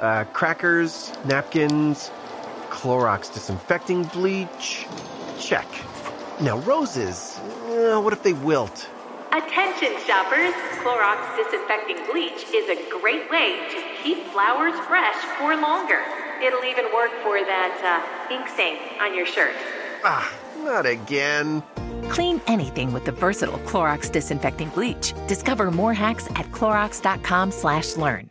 Uh, crackers, napkins, Clorox disinfecting bleach. Check. Now, roses. Uh, what if they wilt? Attention shoppers! Clorox disinfecting bleach is a great way to keep flowers fresh for longer. It'll even work for that uh, ink stain on your shirt. Ah, not again. Clean anything with the versatile Clorox disinfecting bleach. Discover more hacks at clorox.com/learn.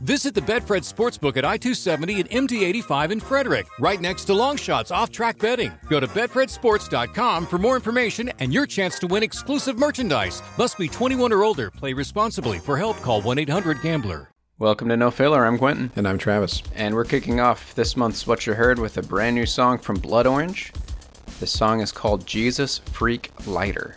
Visit the Betfred Sportsbook at I 270 and MD 85 in Frederick, right next to Longshots off track betting. Go to BetfredSports.com for more information and your chance to win exclusive merchandise. Must be 21 or older. Play responsibly. For help, call 1 800 Gambler. Welcome to No Filler. I'm Quentin. And I'm Travis. And we're kicking off this month's What You Heard with a brand new song from Blood Orange. The song is called Jesus Freak Lighter.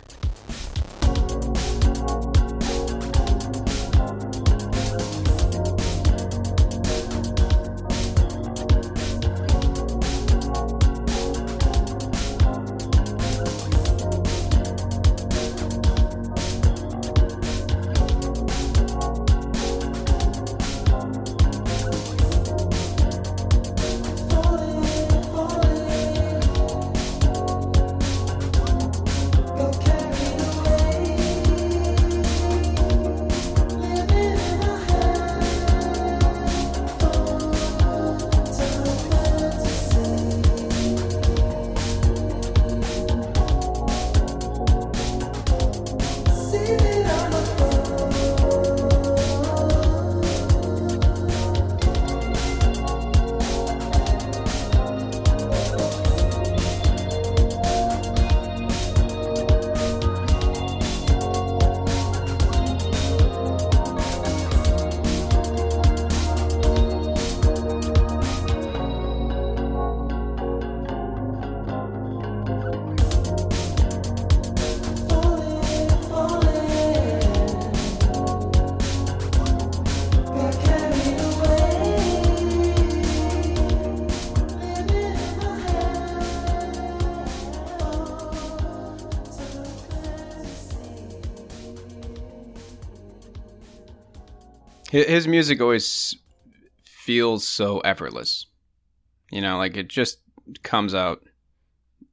His music always feels so effortless. You know, like it just comes out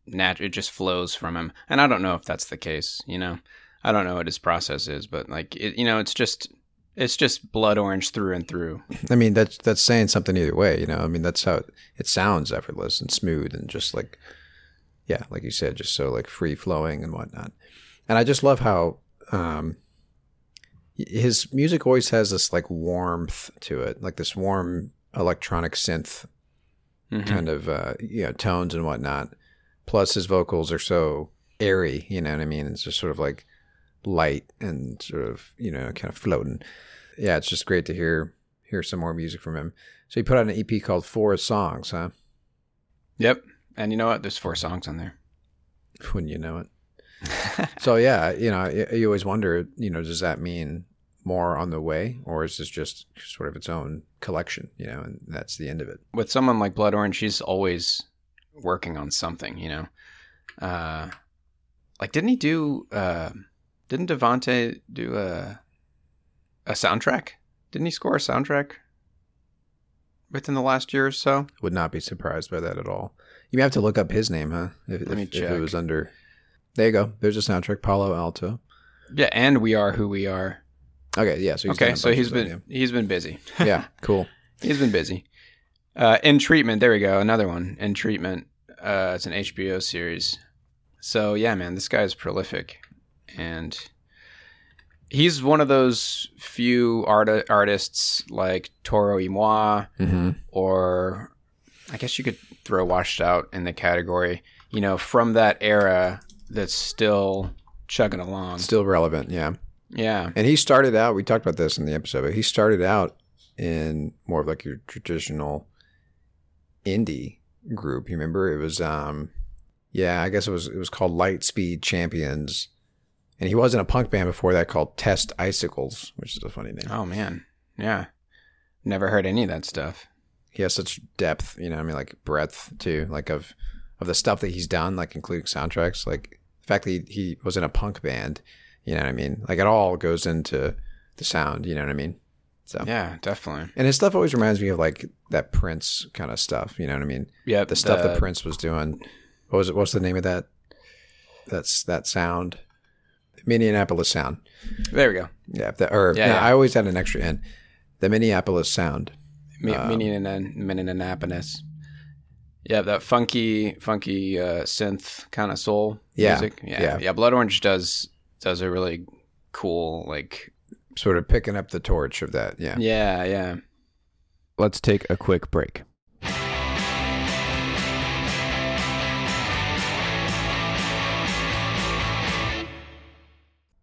natural. It just flows from him. And I don't know if that's the case, you know. I don't know what his process is, but like it, you know, it's just it's just blood orange through and through. I mean, that's that's saying something either way, you know. I mean, that's how it, it sounds effortless and smooth and just like yeah, like you said, just so like free flowing and whatnot. And I just love how um his music always has this like warmth to it, like this warm electronic synth mm-hmm. kind of uh, you know tones and whatnot. Plus, his vocals are so airy. You know what I mean? It's just sort of like light and sort of you know kind of floating. yeah, it's just great to hear hear some more music from him. So he put out an EP called Four Songs, huh? Yep. And you know what? There's four songs on there. Wouldn't you know it? so yeah, you know, you always wonder, you know, does that mean more on the way, or is this just sort of its own collection, you know, and that's the end of it? With someone like Blood Orange, she's always working on something, you know. Uh, like, didn't he do? Uh, didn't Devonte do a a soundtrack? Didn't he score a soundtrack within the last year or so? Would not be surprised by that at all. You may have to look up his name, huh? If, Let me if, if check. it was under. There you go. There's a soundtrack, Palo Alto. Yeah, and we are who we are. Okay, yeah. So he's okay, so he's been he's been busy. yeah. cool. He's been busy. Uh, in treatment, there we go. Another one. In treatment, uh, it's an HBO series. So yeah, man, this guy is prolific, and he's one of those few art- artists like Toro y Moi, Mm-hmm. or I guess you could throw Washed Out in the category. You know, from that era, that's still chugging along. Still relevant, yeah. yeah, And he started out. We talked about this in the episode, but he started out in more of like your traditional indie group. You remember it was, um, yeah, I guess it was it was called Lightspeed Champions, and he was in a punk band before that called Test Icicles, which is a funny name. Oh man, yeah. Never heard any of that stuff. He has such depth, you know. what I mean, like breadth too, like of of the stuff that he's done, like including soundtracks. Like fact that he, he was in a punk band, you know what I mean. Like it all goes into the sound, you know what I mean. So Yeah, definitely. And his stuff always reminds me of like that Prince kind of stuff. You know what I mean? Yeah, The stuff that Prince was doing. What was it? What's the name of that? That's that sound. Minneapolis sound. There we go. Yeah. That, or Yeah, no, yeah. I always had an extra in. The Minneapolis sound. Me- Um, Minneapolis. Yeah, that funky, funky uh, synth kind of soul Yeah, music. Yeah, yeah. yeah, Blood Orange does does a really cool like. Sort of picking up the torch of that. Yeah. Yeah, yeah. Let's take a quick break.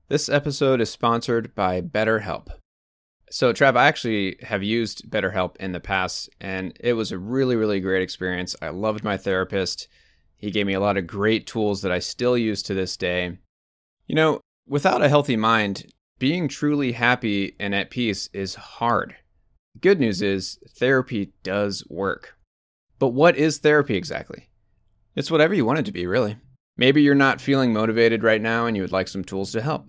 This episode is sponsored by BetterHelp. So, Trav, I actually have used BetterHelp in the past, and it was a really, really great experience. I loved my therapist. He gave me a lot of great tools that I still use to this day. You know, without a healthy mind, being truly happy and at peace is hard. Good news is, therapy does work. But what is therapy exactly? It's whatever you want it to be, really. Maybe you're not feeling motivated right now and you would like some tools to help.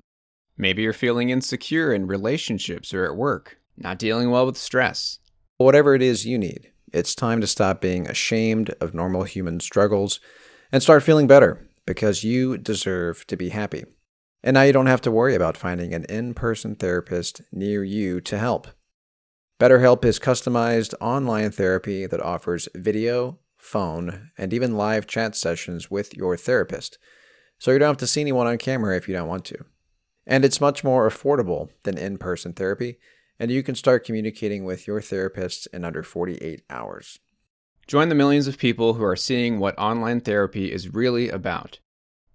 Maybe you're feeling insecure in relationships or at work, not dealing well with stress. Whatever it is you need, it's time to stop being ashamed of normal human struggles and start feeling better because you deserve to be happy. And now you don't have to worry about finding an in person therapist near you to help. BetterHelp is customized online therapy that offers video, phone, and even live chat sessions with your therapist. So you don't have to see anyone on camera if you don't want to. And it's much more affordable than in person therapy, and you can start communicating with your therapist in under 48 hours. Join the millions of people who are seeing what online therapy is really about.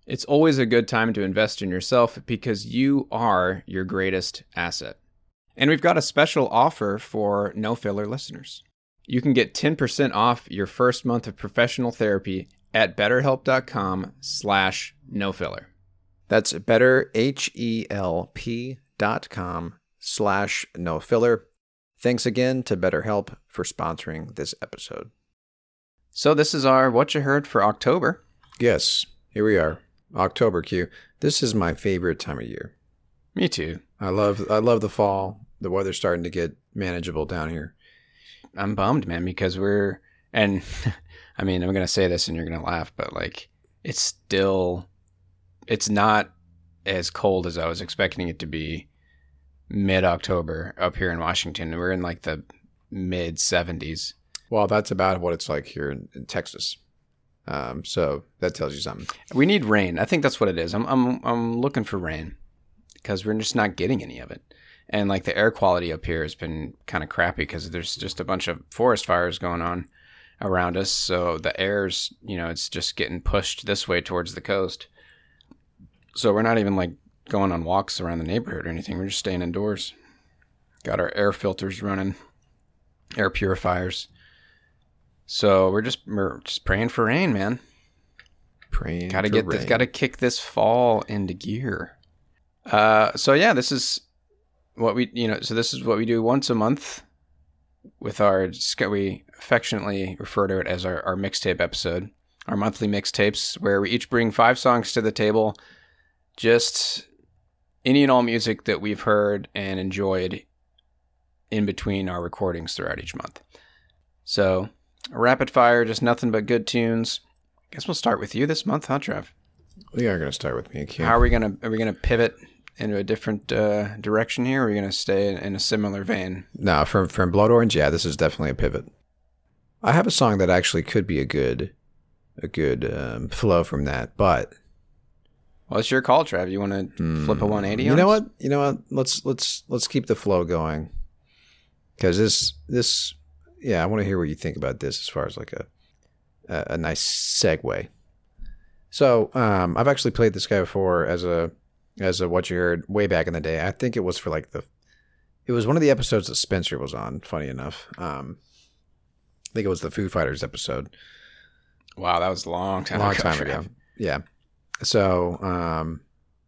It's always a good time to invest in yourself because you are your greatest asset. And we've got a special offer for no filler listeners. You can get 10% off your first month of professional therapy at betterhelp.com slash no filler. That's betterhelp.com slash no filler. Thanks again to BetterHelp for sponsoring this episode. So this is our what you heard for October. Yes, here we are. October Q. This is my favorite time of year. Me too. I love I love the fall. The weather's starting to get manageable down here. I'm bummed, man, because we're and I mean, I'm gonna say this and you're gonna laugh, but like it's still it's not as cold as I was expecting it to be mid October up here in Washington. We're in like the mid seventies. Well, that's about what it's like here in, in Texas. Um, so that tells you something. We need rain. I think that's what it is. I'm I'm I'm looking for rain because we're just not getting any of it. And like the air quality up here has been kind of crappy because there's just a bunch of forest fires going on around us. So the air's, you know, it's just getting pushed this way towards the coast. So we're not even like going on walks around the neighborhood or anything. We're just staying indoors. Got our air filters running, air purifiers. So we're just we're just praying for rain, man. Praying. Got to get this. Got to kick this fall into gear. Uh, so yeah, this is what we you know. So this is what we do once a month with our we affectionately refer to it as our, our mixtape episode, our monthly mixtapes, where we each bring five songs to the table, just any and all music that we've heard and enjoyed in between our recordings throughout each month. So rapid fire, just nothing but good tunes. I guess we'll start with you this month, huh, Trev? We are going to start with me. How are we gonna are we gonna pivot into a different uh, direction here? Or are we gonna stay in, in a similar vein? No, from from Blood Orange, yeah, this is definitely a pivot. I have a song that actually could be a good a good um, flow from that, but Well, it's your call, Trev. You want to flip a 180? Hmm. you know us? what? You know what? Let's let's let's keep the flow going because this this yeah, I want to hear what you think about this as far as like a a, a nice segue. So um, I've actually played this guy before as a as a what you heard way back in the day. I think it was for like the it was one of the episodes that Spencer was on. Funny enough, um, I think it was the Foo Fighters episode. Wow, that was a long time long ago. time ago. Yeah. So, um,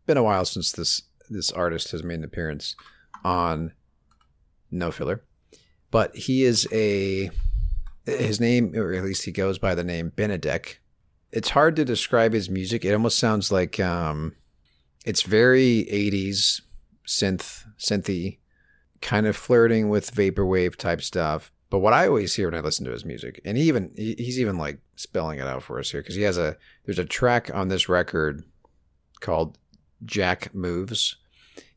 been a while since this this artist has made an appearance on No Filler, but he is a his name, or at least he goes by the name Benedek. It's hard to describe his music. It almost sounds like um, it's very '80s synth synthy, kind of flirting with vaporwave type stuff. But what I always hear when I listen to his music, and he even he's even like spelling it out for us here because he has a there's a track on this record called Jack Moves.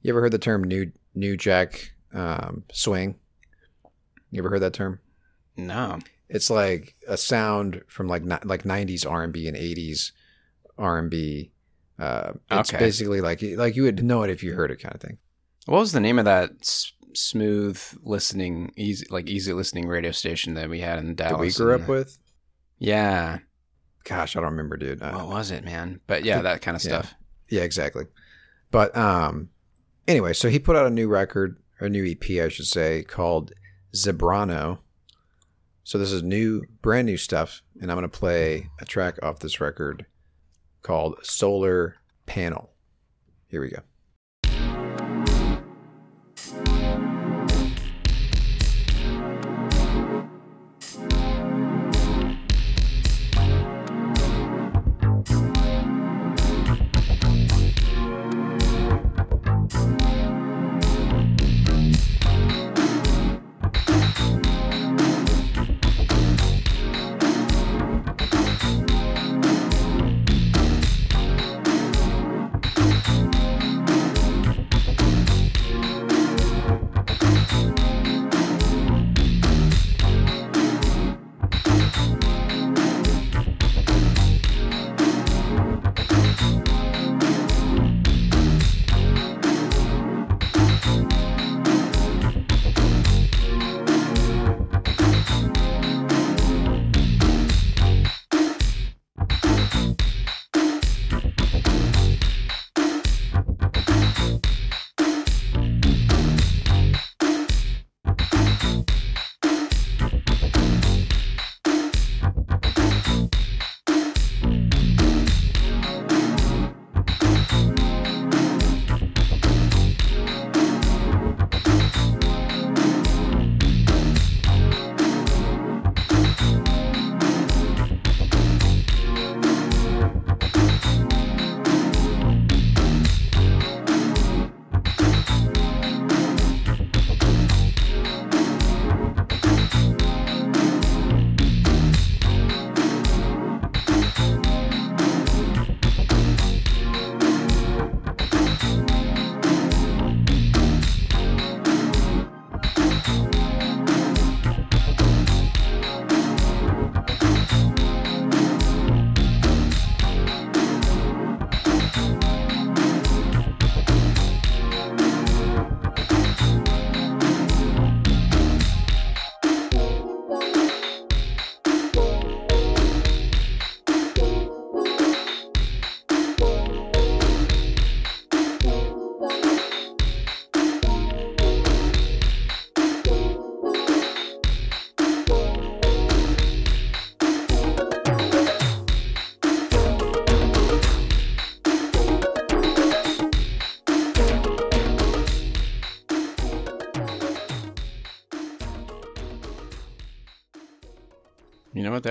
You ever heard the term new new Jack um, swing? You ever heard that term? No. It's like a sound from like like 90s R&B and 80s R&B. Uh, it's Okay. basically like like you would know it if you heard it kind of thing. What was the name of that smooth listening, easy like easy listening radio station that we had in Dallas? that we grew up with. Yeah. Gosh, I don't remember, dude. Uh, What was it, man? But yeah, think- that kind of stuff. Yeah, exactly. But um, anyway, so he put out a new record, a new EP, I should say, called Zebrano. So this is new, brand new stuff, and I'm gonna play a track off this record called Solar Panel. Here we go.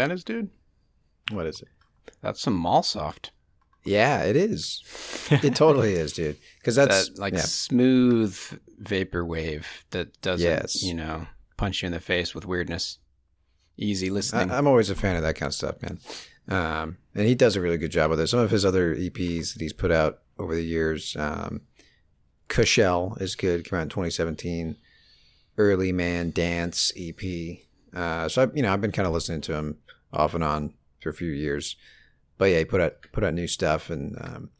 That is, dude? What is it? That's some mall soft. Yeah, it is. it totally is, dude. Because that's that like yeah. smooth vapor wave that doesn't, Yes. you know, punch you in the face with weirdness. Easy listening. I, I'm always a fan of that kind of stuff, man. Um, and he does a really good job with it. Some of his other EPs that he's put out over the years, um, Cushell is good. Came out in 2017. Early Man Dance EP. Uh, so I, you know, I've been kind of listening to him off and on for a few years. But yeah, he put out put out new stuff, and um,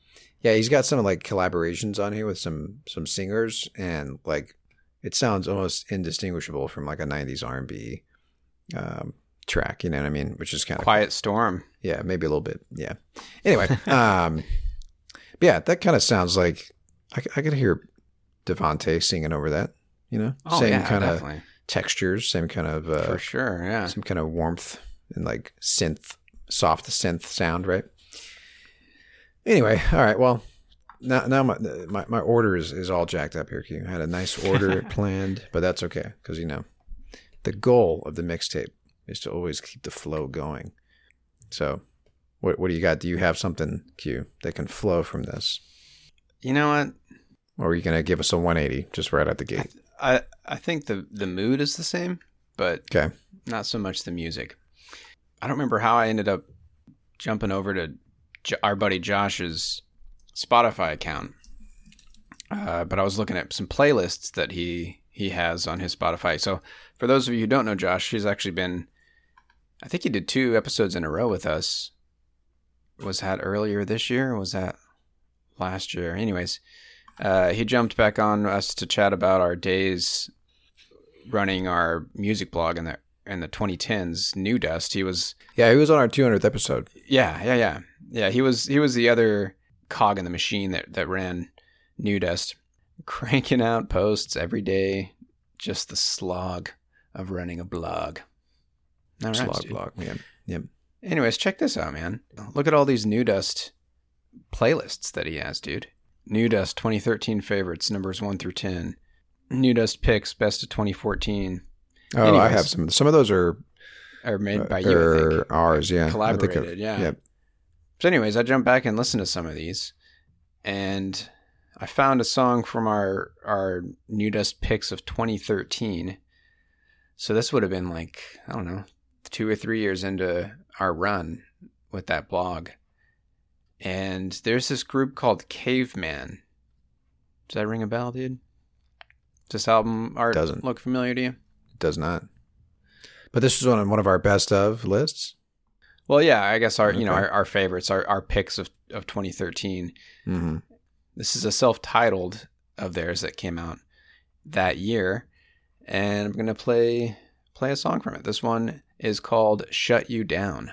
yeah, he's got some like collaborations on here with some some singers, and like it sounds almost indistinguishable from like a '90s R&B um, track. You know what I mean? Which is kind of Quiet Storm. yeah, maybe a little bit. Yeah. Anyway, um, but yeah, that kind of sounds like I could hear Devonte singing over that. You know, Oh, same yeah, kind of textures, same kind of uh, For sure, yeah. some kind of warmth and like synth, soft synth sound, right? Anyway, all right. Well, now now my my, my order is, is all jacked up here. Q. I had a nice order planned, but that's okay because you know the goal of the mixtape is to always keep the flow going. So, what what do you got? Do you have something Q that can flow from this, You know what? or are you gonna give us a 180 just right out the gate? I I think the the mood is the same, but Okay. not so much the music. I don't remember how I ended up jumping over to J- our buddy Josh's Spotify account, uh, but I was looking at some playlists that he he has on his Spotify. So for those of you who don't know Josh, he's actually been, I think he did two episodes in a row with us. Was that earlier this year? Was that last year? Anyways, uh, he jumped back on us to chat about our days running our music blog in the in the 2010s, New Dust. He was Yeah, he was on our 200th episode. yeah, yeah, yeah, yeah. He was he was the other cog in the machine that that ran New Dust, cranking out posts every day. Just the slog of running a blog. All right, Slog dude. blog. Yeah. Yep. Anyways, check this out, man. Look at all these New Dust playlists that he has, dude. New Dust 2013 favorites, numbers 1 through 10. New Dust picks, best of 2014. Oh, I have some. Some of those are Are made uh, by you, I or think. ours. Yeah, I think Collaborated, of- yeah. Yep. So, anyways, I jumped back and listened to some of these, and I found a song from our our New Dust picks of 2013. So this would have been like I don't know, two or three years into our run with that blog. And there's this group called Caveman. Does that ring a bell, dude? Does this album art Doesn't. look familiar to you? It does not. But this is on one of our best of lists. Well, yeah, I guess our you know our, our favorites, our, our picks of, of 2013. Mm-hmm. This is a self-titled of theirs that came out that year, and I'm gonna play play a song from it. This one is called "Shut You Down."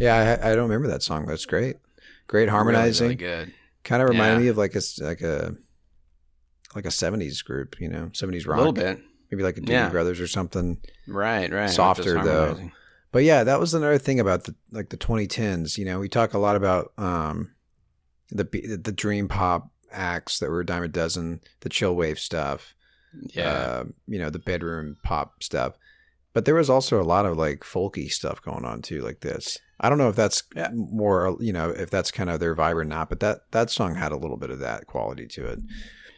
Yeah, I, I don't remember that song. That's great. Great harmonizing. Really, really good. Kind of reminded Yeah. me of like a like a like a seventies group, you know, seventies rock. A little bit. maybe like a Doobie Yeah. Brothers or something. Right, right. Softer, though. But yeah, that was another thing about the like the 2010s. You know, we talk a lot about um the the dream pop acts that were a dime a dozen, the chill wave stuff, Yeah. uh, you know, the bedroom pop stuff. But there was also a lot of like folky stuff going on too, like this. I don't know if that's Yeah. more, you know, if that's kind of their vibe or not. But that that song had a little bit of that quality to it.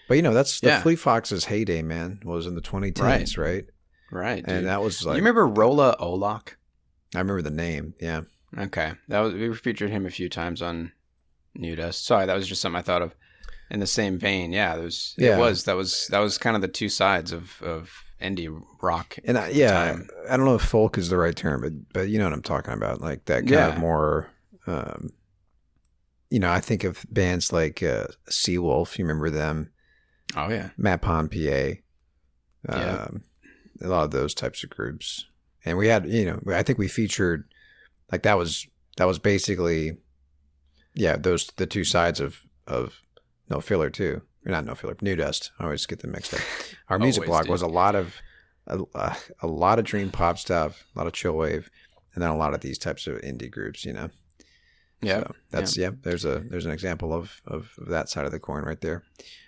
But you know, that's the Yeah. Fleet Foxes' heyday, man. Was in the 2010s, right? right. And that was like you remember Rolla Olak? I remember the name. Yeah. Okay, that was we featured him a few times on New Dust. Sorry, that was just something I thought of. In the same vein, yeah, there was. Yeah. It was that was that was kind of the two sides of of indie rock. And I, yeah, time. I don't know if folk is the right term, but but you know what I'm talking about, like that kind Yeah. of more. Um, you know, I think of bands like uh, Seawolf. You remember them? Oh yeah, Matt Pond, PA. Yeah. Um, a lot of those types of groups, and we had, you know, I think we featured, like that was that was basically, yeah, those the two sides of of No Filler too, not No Filler, New Dust. I always get them mixed up. Our music blog was a lot of a, a, lot of dream pop stuff, a lot of chill wave, and then a lot of these types of indie groups. You know, yeah, so that's yeah. There's a there's an example of of that side of the coin right there.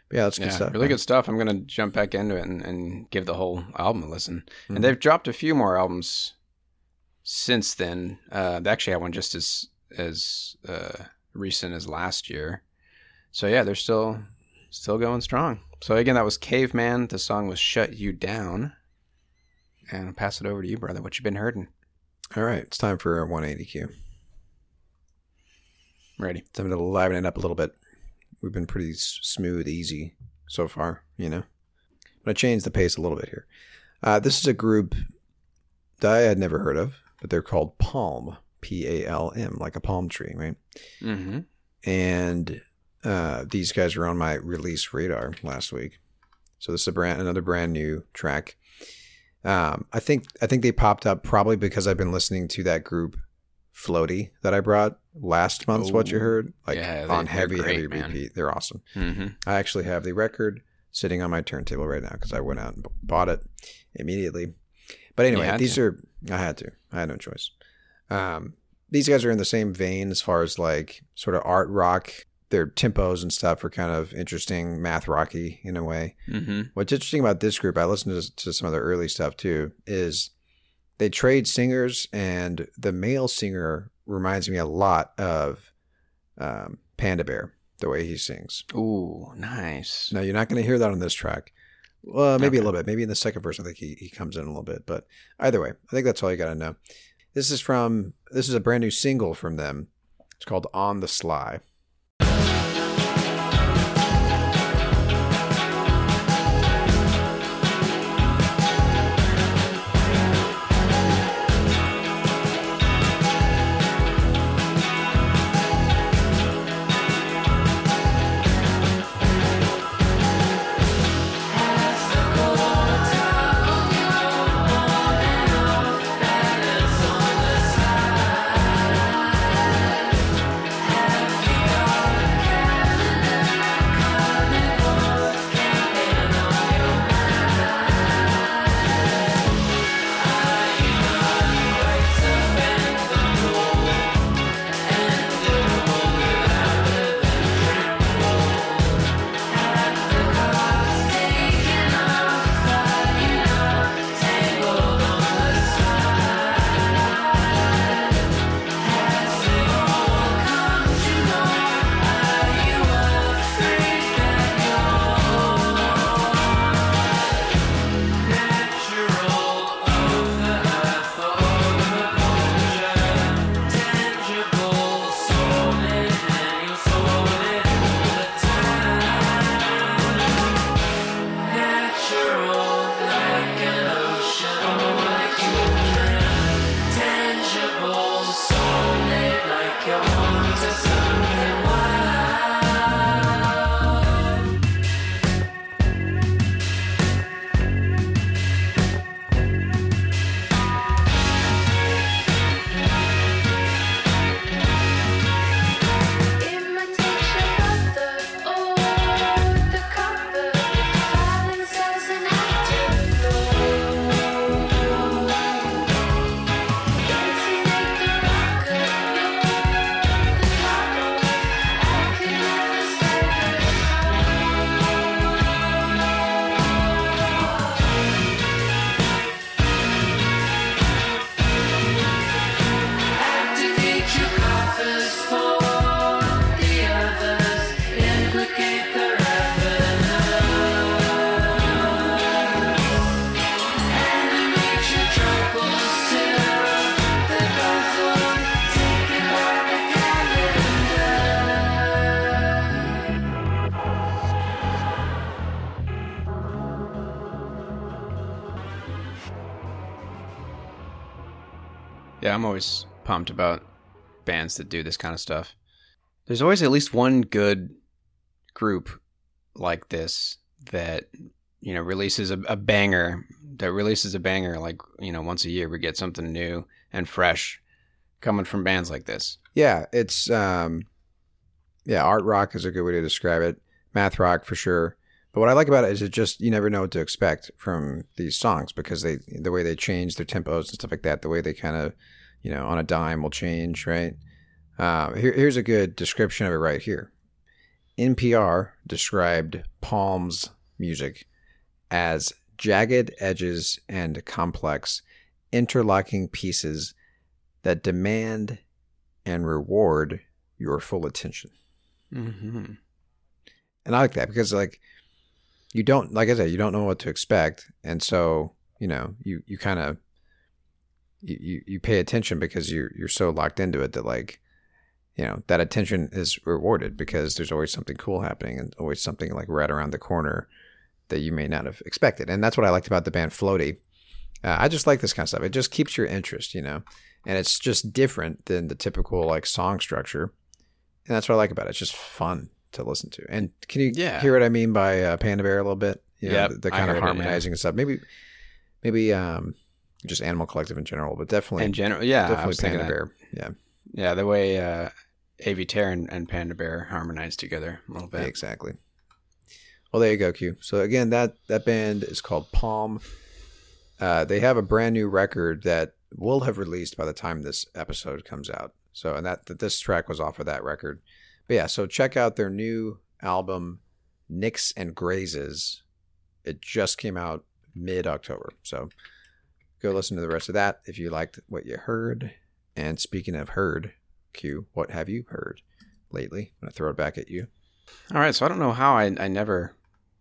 But yeah, that's good yeah, stuff. really man. good stuff. I'm gonna jump back into it and, and give the whole album a listen. Mhm. And they've dropped a few more albums since then. Uh, they actually had one just as as uh, recent as last year. So yeah, they're still still going strong. So again, that was Caveman. The song was "Shut You Down." And I'll pass it over to you, brother. What you been hurting? All right, it's time for a 180Q. Ready? Time to liven it up a little bit. We've been pretty s- smooth, easy so far, you know. But I'm gonna change the pace a little bit here. Uh, this is a group that I had never heard of, but they're called Palm, P A L M, like a palm tree, right? Mm-hmm. And uh, these guys were on my release radar last week. So this is a brand, another brand new track. Um, I think I think they popped up probably because I've been listening to that group Floaty that I brought last month's What You Heard, like Yeah, they- on heavy, great, heavy man. repeat. They're awesome. Mm-hmm. I actually have the record sitting on my turntable right now because I went out and b- bought it immediately. But anyway, these to. are I had to. I had no choice. Um, these guys are in the same vein as far as like sort of art rock. Their tempos and stuff are kind of interesting, math rocky in a way. Mm-hmm. What's interesting about this group, I listened to, to some of their early stuff too, is they trade singers, and the male singer reminds me a lot of um, Panda Bear, the way he sings. Ooh, nice. Now you're not going to hear that on this track. Well, maybe a little bit. Maybe in the second verse, I think he, he comes in a little bit. But either way, I think that's all you got to know. This is from this is a brand new single from them. It's called "On the Sly." I'm always pumped about bands that do this kind of stuff. There's always at least one good group like this that you know releases a, a banger that releases a banger like you know once a year we get something new and fresh coming from bands like this. Yeah, it's um, yeah, art rock is a good way to describe it. Math rock for sure. But what I like about it is it just you never know what to expect from these songs because they the way they change their tempos and stuff like that, the way they kind of you know on a dime will change, right? Uh, here, here's a good description of it right here. NPR described Palm's music as jagged edges and complex, interlocking pieces that demand and reward your full attention. Mm-hmm. And I like that because like you don't like I said, you don't know what to expect. And so, you know, you, you kind of you, you, pay attention because you're you're so locked into it that like you know that attention is rewarded because there's always something cool happening and always something like right around the corner that you may not have expected. And that's what i liked about the band floaty. Uh, i just like this kind of stuff. It just keeps your interest you know and it's just different than the typical like song structure. And that's what i like about it. It's just fun to listen to. And can you Yeah. hear what i mean by uh, panda bear a little bit? You know, Yep, the, the I kind of heard it, yeah. harmonizing and stuff. Maybe maybe um just animal collective in general but definitely In general, yeah, I definitely panda that. bear yeah Yeah, the way uh, Avey Tare and, and Panda Bear harmonize together a little bit. Yeah, exactly. Well, there you go, Q. So again, that that band is called Palm. Uh, they have a brand new record that will have released by the time this episode comes out. So, and that, that this track was off of that record. But yeah, so check out their new album, Nicks and Grazes. It just came out mid October. So go listen to the rest of that if you liked what you heard. And speaking of heard, Q, what have you heard lately? I'm gonna throw it back at you. All right, so I don't know how I, I never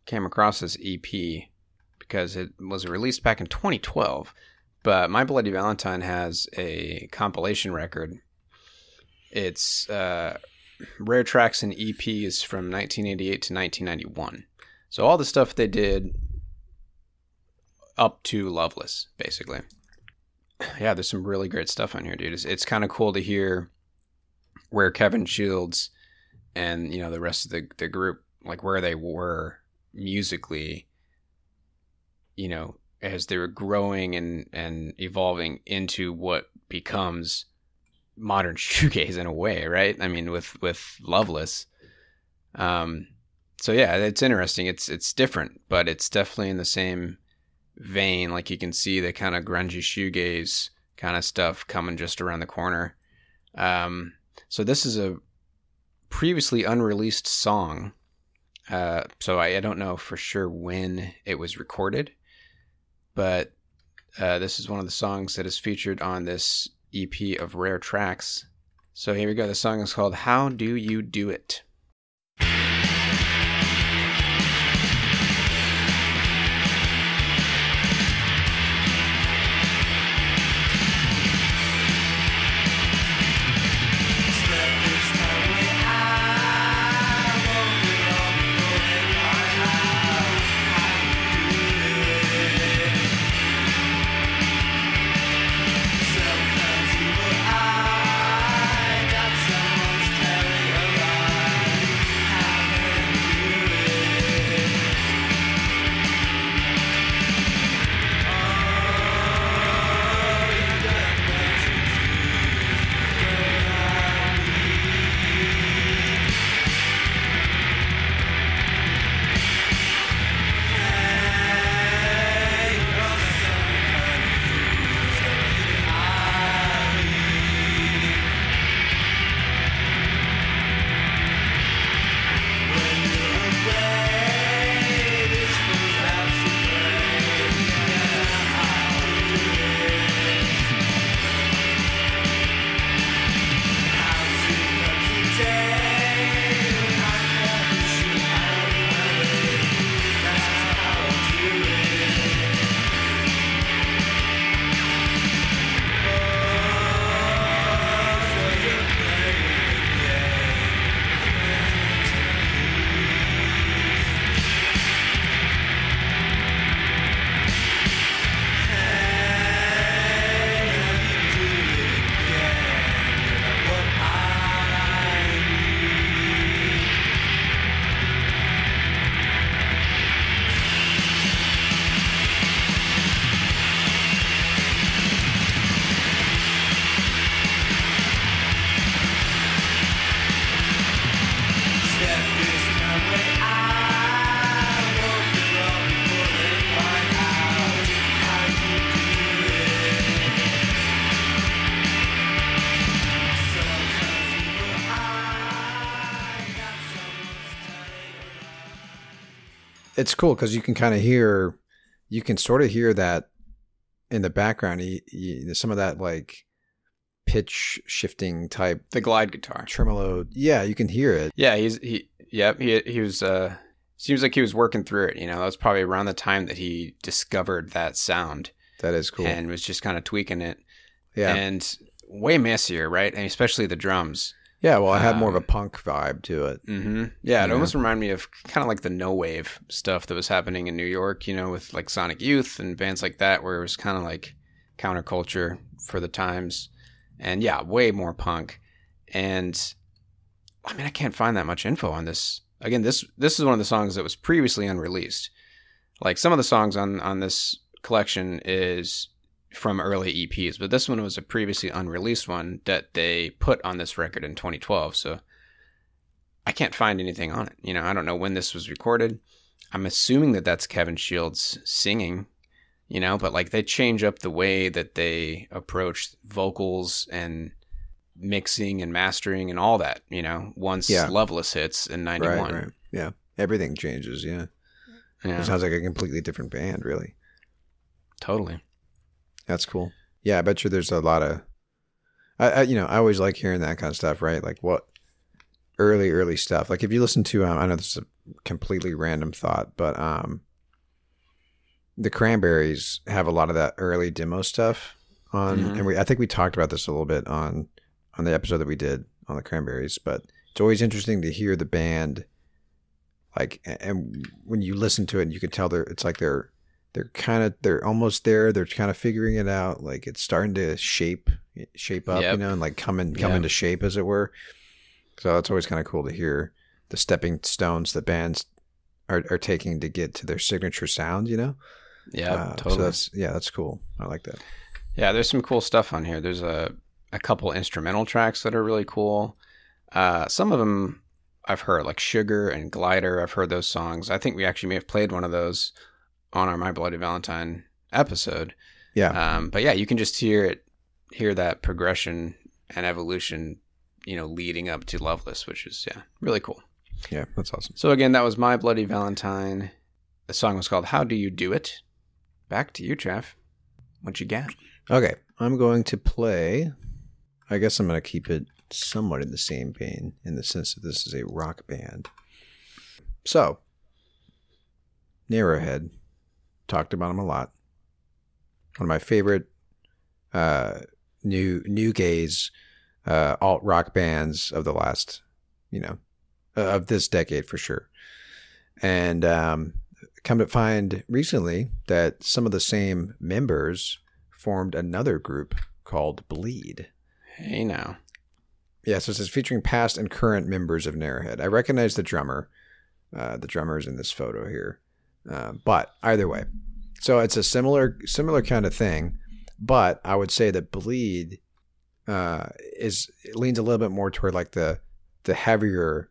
came across this EP because it was released back in 2012. But My Bloody Valentine has a compilation record. It's uh, rare tracks and EPs from 1988 to 1991. So all the stuff they did up to Loveless, basically. Yeah, there's some really great stuff on here, dude. It's, it's kind of cool to hear where Kevin Shields and you know the rest of the the group like where they were musically you know as they were growing and and evolving into what becomes modern shoegaze in a way right i mean with with loveless um so yeah it's interesting it's it's different but it's definitely in the same vein like you can see the kind of grungy shoegaze kind of stuff coming just around the corner um so this is a previously unreleased song. Uh, so I, I don't know for sure when it was recorded, but uh, this is one of the songs that is featured on this EP of rare tracks. So here we go. The song is called How Do You Do It? It's cool because you can kind of hear, you can sort of hear that in the background. You, you, some of that like pitch shifting type The glide guitar. tremolo. Yeah, you can hear it. Yeah, he's he. Yep, he he was. uh Seems like he was working through it. You know, that was probably around the time that he discovered that sound That is cool. and was just kind of tweaking it. yeah, and way messier, right? And especially the drums. Yeah. Well, I had more of a um, punk vibe to it. hmm Yeah, it Yeah. almost reminded me of kind of like the no wave stuff that was happening in New York, you know, with like Sonic Youth and bands like that, where it was kind of like counterculture for the times. And yeah, way more punk. And I mean, I can't find that much info on this. Again, this this is one of the songs that was previously unreleased. Like some of the songs on on this collection is from early EPs, but this one was a previously unreleased one that they put on this record in 2012. So I can't find anything on it. You know, I don't know when this was recorded. I'm assuming that that's Kevin Shields singing, you know, but like they change up the way that they approach vocals and mixing and mastering and all that, you know, once Yeah. Loveless hits in 91. Right, right. Yeah, everything changes. Yeah, Yeah, it sounds like a completely different band. Really, totally. That's cool. Yeah, I bet you there's a lot of, I, I you know, I always like hearing that kind of stuff. Right, like what early, early stuff. Like if you listen to, um, I know this is a completely random thought, but um, the Cranberries have a lot of that early demo stuff on, Mhm. and we I think we talked about this a little bit on on the episode that we did on the Cranberries, but it's always interesting to hear the band like and when you listen to it you can tell they're it's like they're they're kind of they're almost there they're kind of figuring it out like it's starting to shape shape up you know and like come in come Yeah. into shape as it were so it's always kind of cool to hear the stepping stones that bands are, are taking to get to their signature sound you know Yeah, Uh, totally. so that's yeah that's cool i like that Yeah, there's some cool stuff on here. There's a a couple instrumental tracks that are really cool. Uh, some of them I've heard, like Sugar and Glider. I've heard those songs. I think we actually may have played one of those on our My Bloody Valentine episode. yeah Um, but yeah, you can just hear it, hear that progression and evolution, you know, leading up to Loveless, which is yeah, really cool. yeah that's awesome So again, that was My Bloody Valentine. The song was called How Do You Do It? Back to you, Trev. What you got? Okay, I'm going to play. I guess I'm going to keep it somewhat in the same vein in the sense that this is a rock band. So, Narrowhead, talked about him a lot. One of my favorite uh, new new gaze uh, alt rock bands of the last, you know, of this decade for sure. And um, come to find recently that some of the same members formed another group called Bleed. Hey now. Yeah, so it says featuring past and current members of Narrowhead. I recognize the drummer. Uh, the drummer's in this photo here, uh, but either way, so it's a similar similar kind of thing. But I would say that Bleed uh, is leans a little bit more toward like the the heavier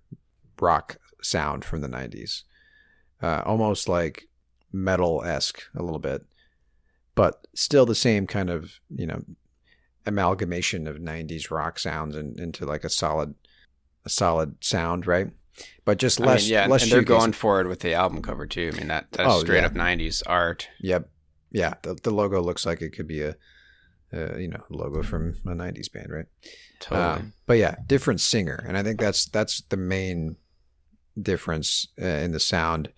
rock sound from the '90s, uh, almost like metal esque a little bit, but still the same kind of you know amalgamation of 90s rock sounds and into like a solid a solid sound right but just I less mean, yeah, less and they're going forward with the album cover too. I mean that that's Oh, straight yeah. up '90s art. yep. Yeah the, the logo looks like it could be a uh, you know logo from a 90s band right? Totally. Um, but yeah different singer and i think that's that's the main difference uh, in the sound.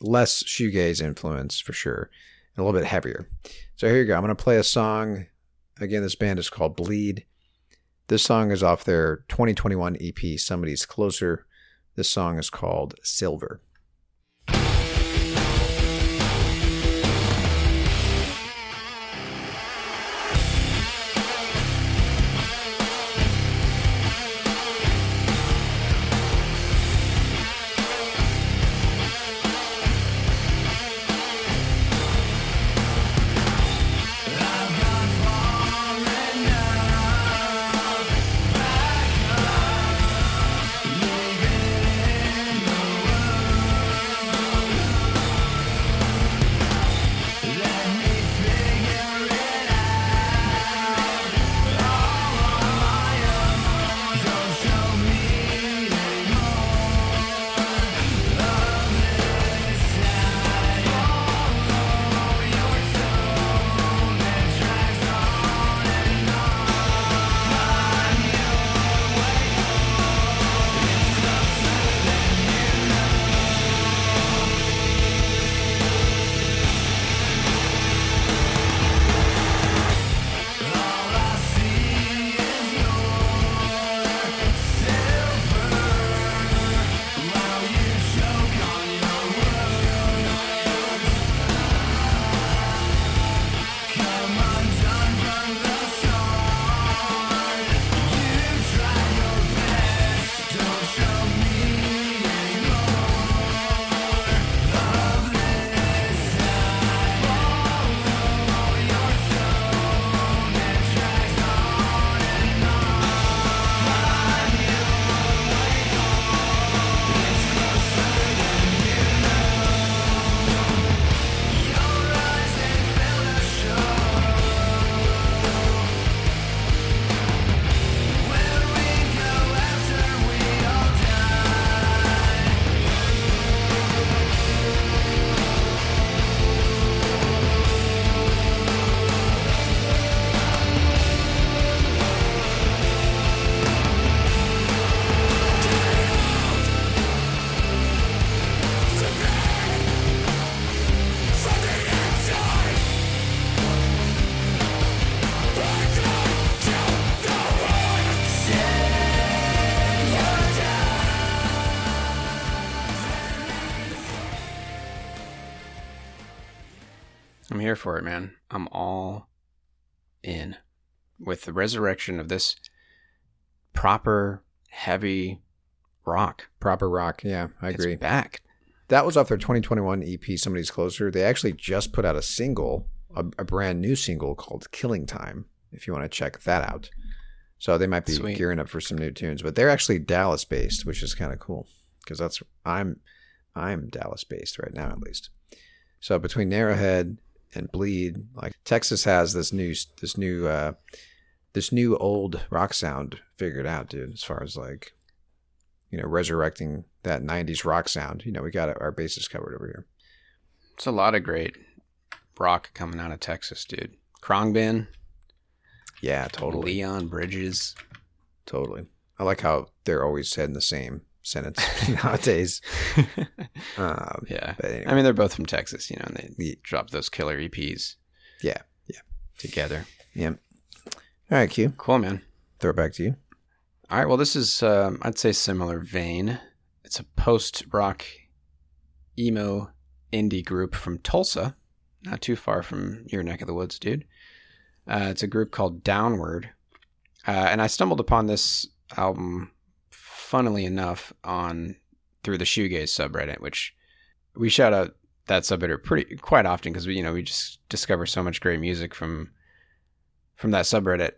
Less shoegaze influence for sure and a little bit heavier. So here you go. I'm going to play a song. Again this band is called bleed. This song is off their 2021 ep somebody's closer this song is called silver here for it, man. I'm all in with the resurrection of this proper heavy rock. Proper rock. Yeah, I It's agree. back. That was off their 2021 EP, Somebody's Closer. They actually just put out a single, a, a brand new single called Killing Time, if you want to check that out. So they might be Sweet. gearing up for some new tunes, but they're actually Dallas based, which is kind of cool because that's I'm I'm Dallas based right now at least. So between Narrowhead and Bleed, like Texas has this new this new uh this new old rock sound figured out, dude, as far as like you know, resurrecting that 90s rock sound. You know, we got our bases covered over here. It's a lot of great rock coming out of Texas, dude. Khruangbin, Yeah, totally. Leon Bridges. Totally. I like how they're always said in the same sentence nowadays. Um, Yeah. But anyway. I mean, they're both from Texas, you know, and they Ye- dropped those killer EPs yeah, yeah, together. yeah. All right, Q. Cool, man. Throw it back to you. All right. Well, this is, um, I'd say, similar vein. It's a post rock emo indie group from Tulsa, not too far from your neck of the woods, dude. Uh, it's a group called Downward. Uh, and I stumbled upon this album, funnily enough, on through the Shoegaze subreddit, which we shout out that subreddit pretty quite often because we, you know, we just discover so much great music from from that subreddit.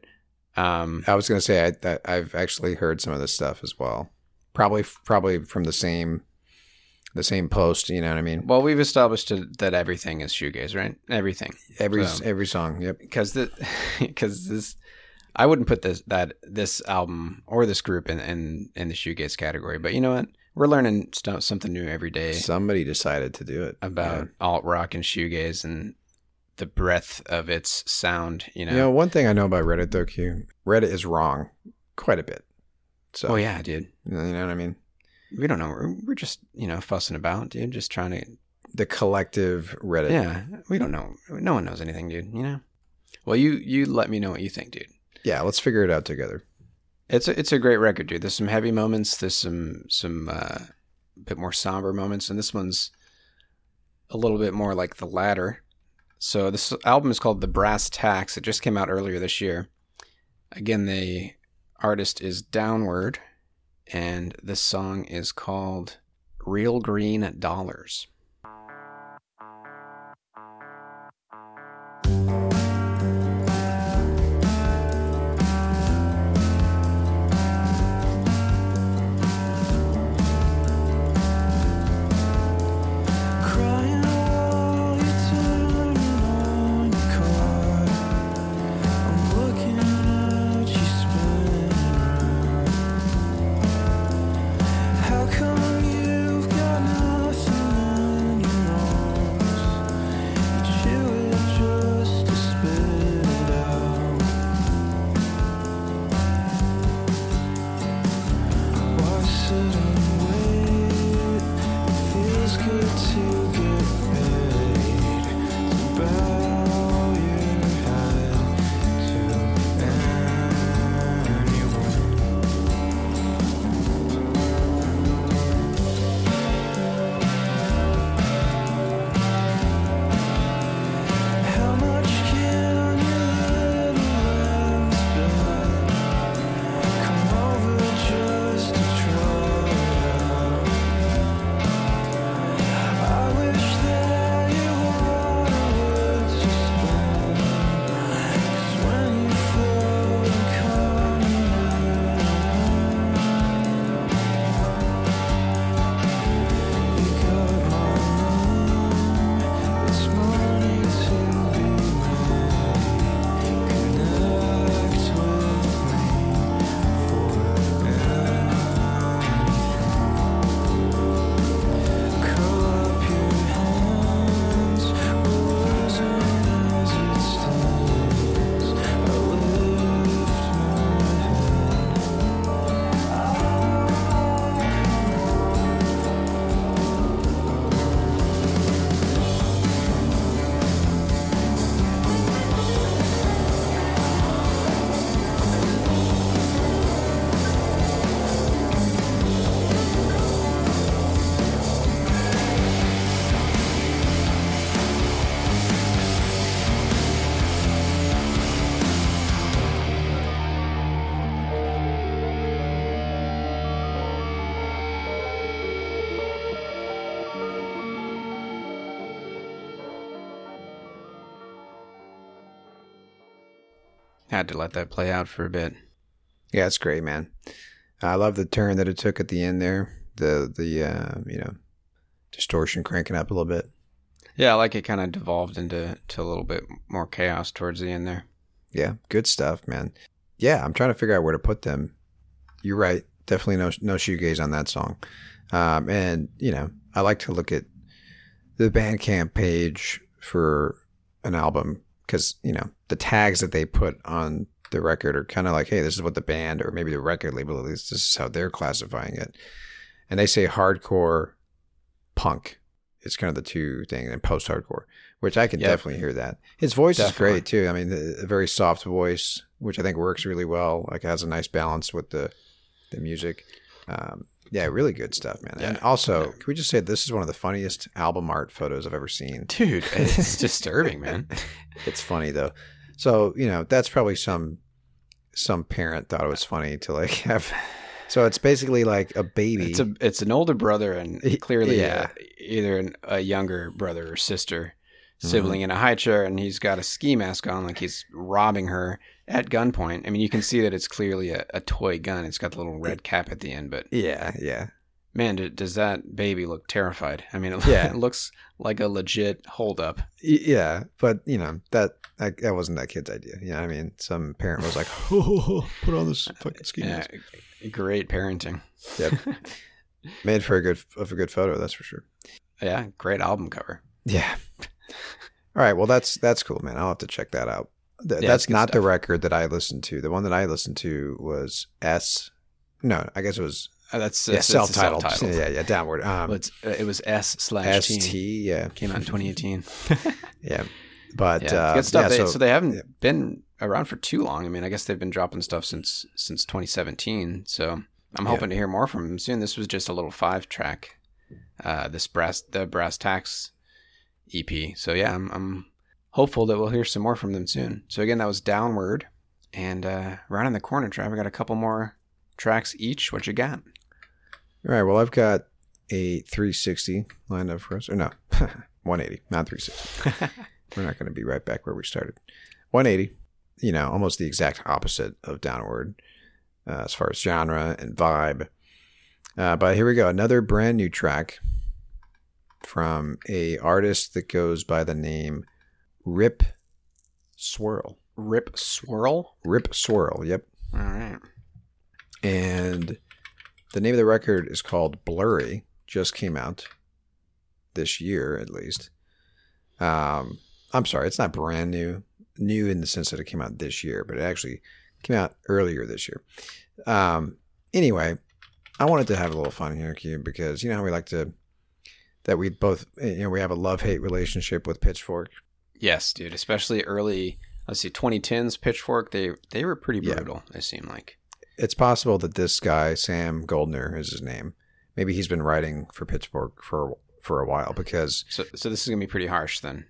Um, I was going to say I, I, I've actually heard some of this stuff as well. Probably, probably from the same, the same post. You know what I mean? Well, we've established that everything is shoegaze, right? Everything. Every So- every song. Yep. Because the because this, I wouldn't put this that this album or this group in in, in the shoegaze category. But you know what? We're learning st- something new every day Somebody decided to do it about alt rock and shoegaze and the breadth of its sound. You know. You know, one thing I know about Reddit though, Q, Reddit is wrong quite a bit. So oh yeah, dude. you know what I mean. We don't know. We're, we're just you know fussing about, dude. Just trying to The collective Reddit. Yeah, we don't know. No one knows anything, dude. You know. Well, you you let me know what you think, dude. Yeah, let's figure it out together. It's a, it's a great record, dude. There's some heavy moments. There's some some uh, bit more somber moments, and this one's a little bit more like the latter. So this album is called The Brass Tax. It just came out earlier this year. Again, the artist is Downward, and this song is called Real Green Dollars. Had to let that play out for a bit. Yeah, it's great, man. I love the turn that it took at the end there. The the uh, you know distortion cranking up a little bit. Yeah, I like it kind of devolved into to a little bit more chaos towards the end there. Yeah, good stuff, man. Yeah, I'm trying to figure out where to put them. You're right. Definitely no no shoegaze on that song. Um, and you know, I like to look at the Bandcamp page for an album because you know the tags that they put on the record are kind of like, hey, this is what the band or maybe the record label at least this is how they're classifying it, and they say hardcore punk. It's kind of the two things, and post hardcore, which I can Yep. definitely hear that. His voice Definitely. is great too. I mean, a very soft voice, which I think works really well. Like it has a nice balance with the the music. Um, yeah, really good stuff, man. And Yeah. also, can we just say this is one of the funniest album art photos I've ever seen? Dude, it's disturbing, man. It's funny though. So you know that's probably some some parent thought it was funny to like have. So it's basically like a baby. It's a it's an older brother and clearly yeah. uh, either an, a younger brother or sister Mm-hmm. sibling in a high chair, and he's got a ski mask on, like he's robbing her at gunpoint. I mean, you can see that it's clearly a, a toy gun. It's got the little red cap at the end, but yeah, yeah. man, d- does that baby look terrified? I mean, it, Yeah. it looks like a legit holdup. Yeah, but you know that that, that wasn't that kid's idea. You know, I mean, some parent was like, "Oh, put on this fucking ski Yeah, great parenting. Yep, made for a good of a good photo, that's for sure. Yeah, great album cover. Yeah. All right. Well, that's that's cool, man. I'll have to check that out. Th- Yeah, that's not the record that I listened to. The one that I listened to was S. No, I guess it was Uh, that's yeah, that's- self-titled. self-titled. Yeah, yeah, downward. Um, Well, it's, uh, it was S slash ST. T. Yeah, Came out in 2018. yeah. But yeah, uh, good stuff. yeah, they, so, so, they haven't yeah. been around for too long. I mean, I guess they've been dropping stuff since since 2017. So I'm hoping to hear more from them soon. This was just a little five track. Uh, this brass the brass tax EP. So yeah, I'm, I'm hopeful that we'll hear some more from them soon. So again, that was downward, and uh, right in the corner, Trav. We got a couple more tracks each. What you got? All right. Well, I've got a 360 lined up for us, or no, 180, not 360. We're not going to be right back where we started. 180. You know, almost the exact opposite of downward uh, as far as genre and vibe. Uh, but here we go. Another brand new track from a artist that goes by the name Rip Swirl. Rip Swirl. Rip Swirl. Yep. All right. and the name of the record is called Blurry. Just came out this year, at least. Um, I'm sorry, it's not brand new. New in the sense that it came out this year, but it actually came out earlier this year. Um, anyway, I wanted to have a little fun here, because you know how we like to that we both you know we have a love hate relationship with Pitchfork. Yes, dude. Especially early. Let's see, 2010s Pitchfork. They they were pretty Yeah. brutal. They seem like. It's possible that this guy Sam Goldner is his name. Maybe he's been writing for Pitchfork for for a while because So so this is gonna be pretty harsh then.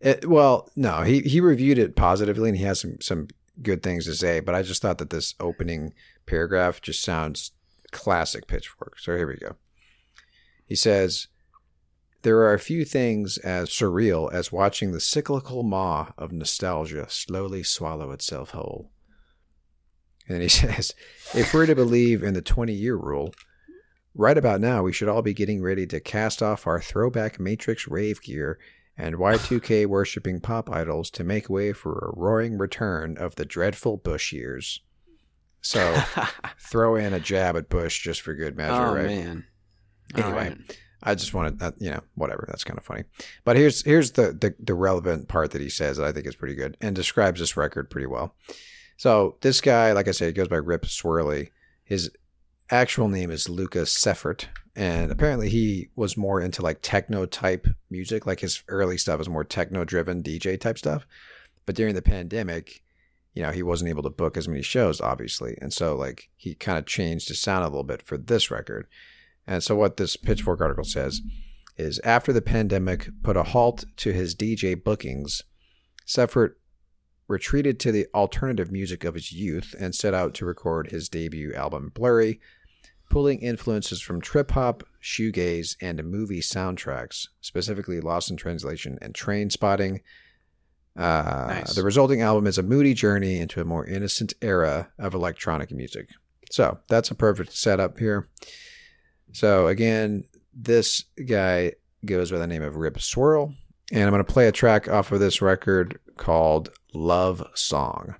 It, well, no, he he reviewed it positively and he has some some good things to say. But I just thought that this opening paragraph just sounds classic Pitchfork. So here we go. He says. There are a few things as surreal as watching the cyclical maw of nostalgia slowly swallow itself whole. And he says, if we're to believe in the 20 year rule, right about now we should all be getting ready to cast off our throwback Matrix rave gear and Y2K worshipping pop idols to make way for a roaring return of the dreadful Bush years. So throw in a jab at Bush just for good measure, oh right? man. Anyway, right. I just wanted that, uh, you know, whatever. That's kind of funny. But here's here's the, the the relevant part that he says that I think is pretty good and describes this record pretty well. So this guy, like I said, he goes by Rip Swirly. His actual name is Lucas Seffert, and apparently he was more into like techno type music. Like his early stuff was more techno driven DJ type stuff. But during the pandemic, you know, he wasn't able to book as many shows, obviously, and so like he kind of changed his sound a little bit for this record. And so, what this Pitchfork article says is after the pandemic put a halt to his DJ bookings, Seffert retreated to the alternative music of his youth and set out to record his debut album, Blurry, pulling influences from trip hop, shoegaze, and movie soundtracks, specifically Lost in Translation and Trainspotting. Uh, Nice. The resulting album is a moody journey into a more innocent era of electronic music. So that's a perfect setup here. So again, this guy goes by the name of Rip Swirl, and I'm going to play a track off of this record called Love Song.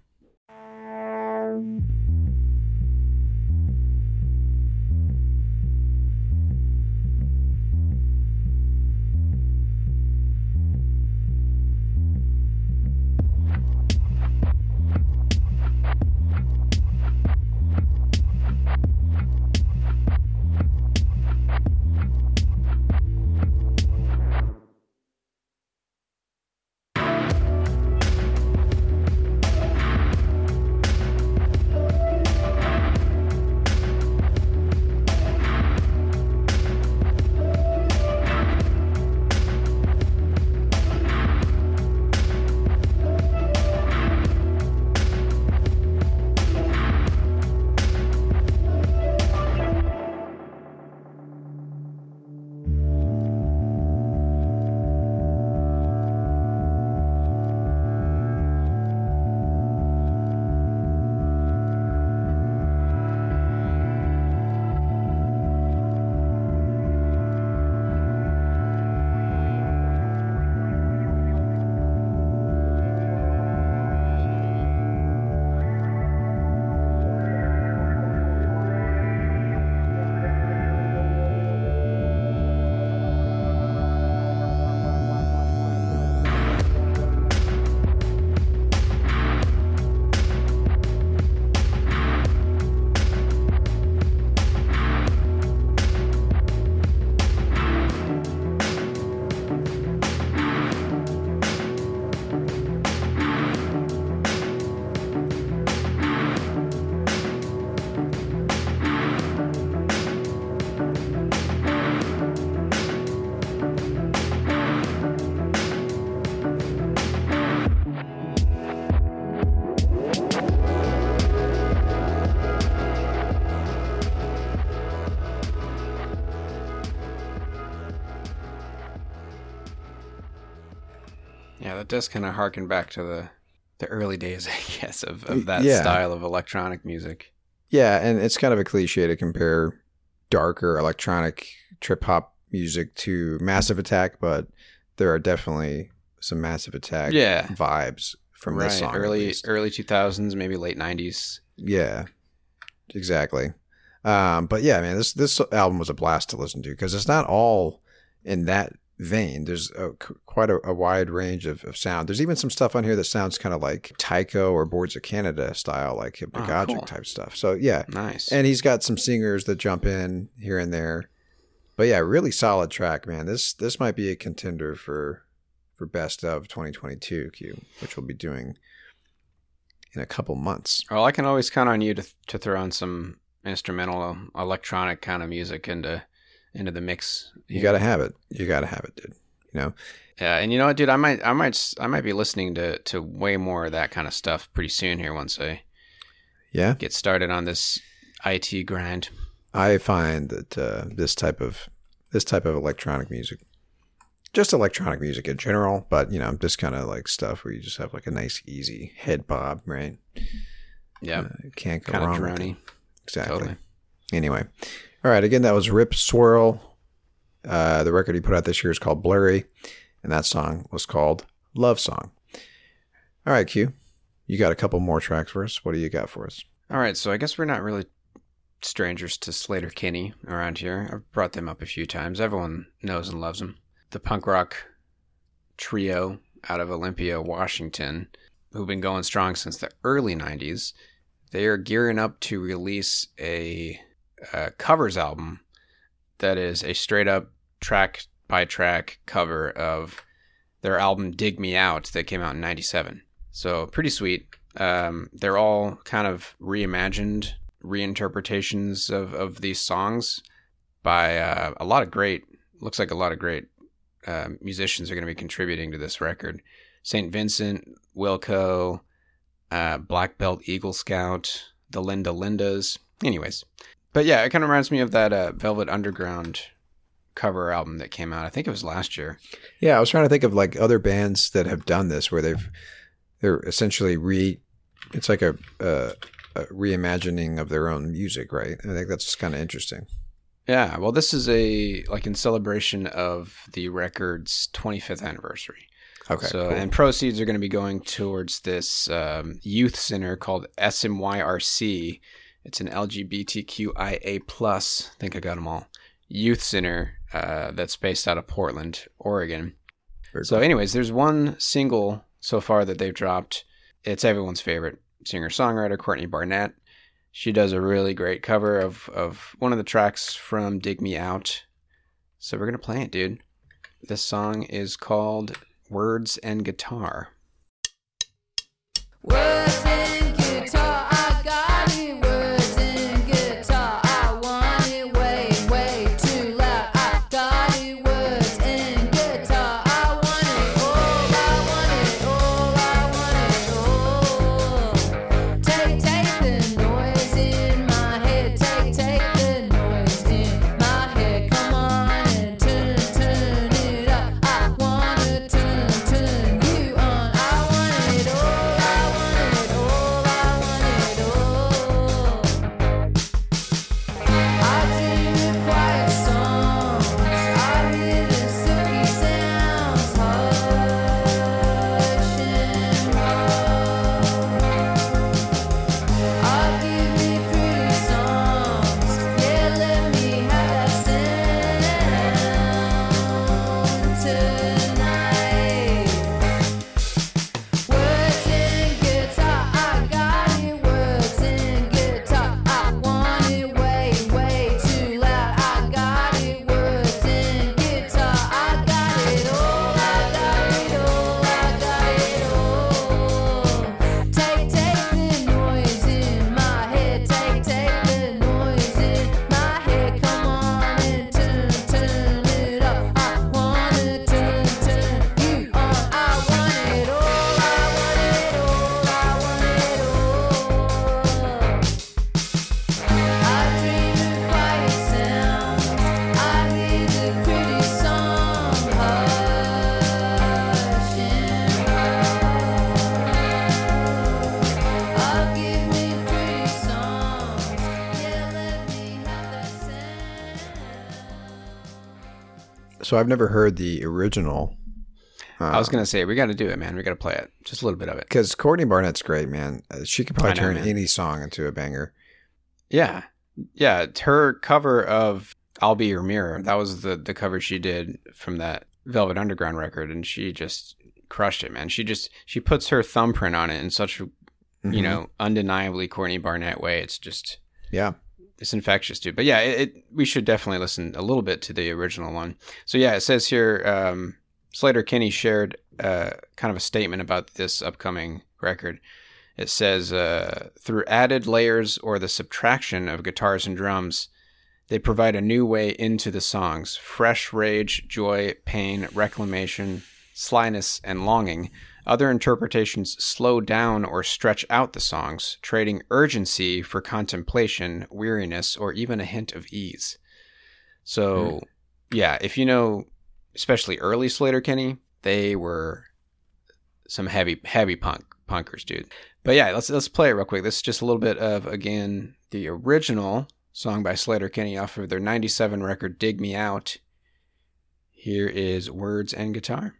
Does kind of harken back to the the early days, I guess, of, of that Yeah. style of electronic music. Yeah, and it's kind of a cliche to compare darker electronic trip hop music to Massive Attack, but there are definitely some Massive Attack Yeah. vibes from right, this song. early early two thousands, maybe late nineties. Yeah, exactly. Um, but yeah, man, this this album was a blast to listen to because it's not all in that vein. There's a, quite a, a wide range of, of sound. There's even some stuff on here that sounds kind of like Tycho or Boards of Canada style, like hypnagogic Oh, cool. type stuff. So yeah, Nice. and he's got some singers that jump in here and there. But yeah, really solid track, man. This this might be a contender for for best of 2022 Q, which we'll be doing in a couple months. Well, I can always count on you to to throw in some instrumental electronic kind of music into into the mix. You got to have it. You got to have it, dude. You know. Yeah, and you know what, dude? I might, I might, I might be listening to to way more of that kind of stuff pretty soon here once I Yeah. get started on this IT grind. I find that uh, this type of this type of electronic music, just electronic music in general, but you know, this kind of like stuff where you just have like a nice, easy head bob, right? Yeah, Uh, can't go kind of wrong. with drony. Exactly. Totally. Anyway, all right. Again, that was Rip Swirl. Uh, the record he put out this year is called Blurry, and that song was called Love Song. All right, Q, you got a couple more tracks for us. What do you got for us? All right, so I guess we're not really strangers to Sleater-Kinney around here. I've brought them up a few times. Everyone knows and loves them. The punk rock trio out of Olympia, Washington, who've been going strong since the early 90s. They are gearing up to release a, uh covers album that is a straight up track by track cover of their album Dig Me Out that came out in 97. So pretty sweet. Um, they're all kind of reimagined reinterpretations of, of these songs by uh, a lot of great, looks like a lot of great uh, musicians are going to be contributing to this record. St. Vincent, Wilco, uh, Black Belt Eagle Scout, the Linda Lindas. Anyways, but yeah, it kind of reminds me of that uh, Velvet Underground cover album that came out. I think it was last year. Yeah, I was trying to think of like other bands that have done this, where they've they're essentially re. It's like a, a, a reimagining of their own music, right? I think that's kind of interesting. Yeah, well, this is a like in celebration of the record's 25th anniversary. Okay, So, cool. and proceeds are going to be going towards this um, youth center called SMYRC. It's an LGBTQIA plus. I think I got them all. Youth center uh, that's based out of Portland, Oregon. Very so, cool. anyways, there's one single so far that they've dropped. It's everyone's favorite singer songwriter Courtney Barnett. She does a really great cover of of one of the tracks from Dig Me Out. So we're gonna play it, dude. This song is called Words and Guitar. Words and So I've never heard the original. I was gonna say we got to do it, man. We got to play it, just a little bit of it. because Courtney Barnett's great, man. Uh, She could probably know, turn man. any song into a banger. Yeah, yeah. Her cover of "I'll Be Your Mirror" that was the the cover she did from that Velvet Underground record, and she just crushed it, man. She just she puts her thumbprint on it in such a you Mhm. know undeniably Courtney Barnett way. It's just Yeah. It's infectious, too. But yeah, it, it we should definitely listen a little bit to the original one. So yeah, it says here um, Sleater-Kinney shared uh, kind of a statement about this upcoming record. It says uh, through added layers or the subtraction of guitars and drums, they provide a new way into the songs. Fresh rage, joy, pain, reclamation, slyness, and longing. Other interpretations slow down or stretch out the songs, trading urgency for contemplation, weariness, or even a hint of ease. So, hmm. yeah, if you know, especially early Sleater-Kinney, they were some heavy, heavy punk punkers, dude. But yeah, let's let's play it real quick. This is just a little bit of again the original song by Sleater-Kinney off of their '97 record "Dig Me Out." Here is words and guitar.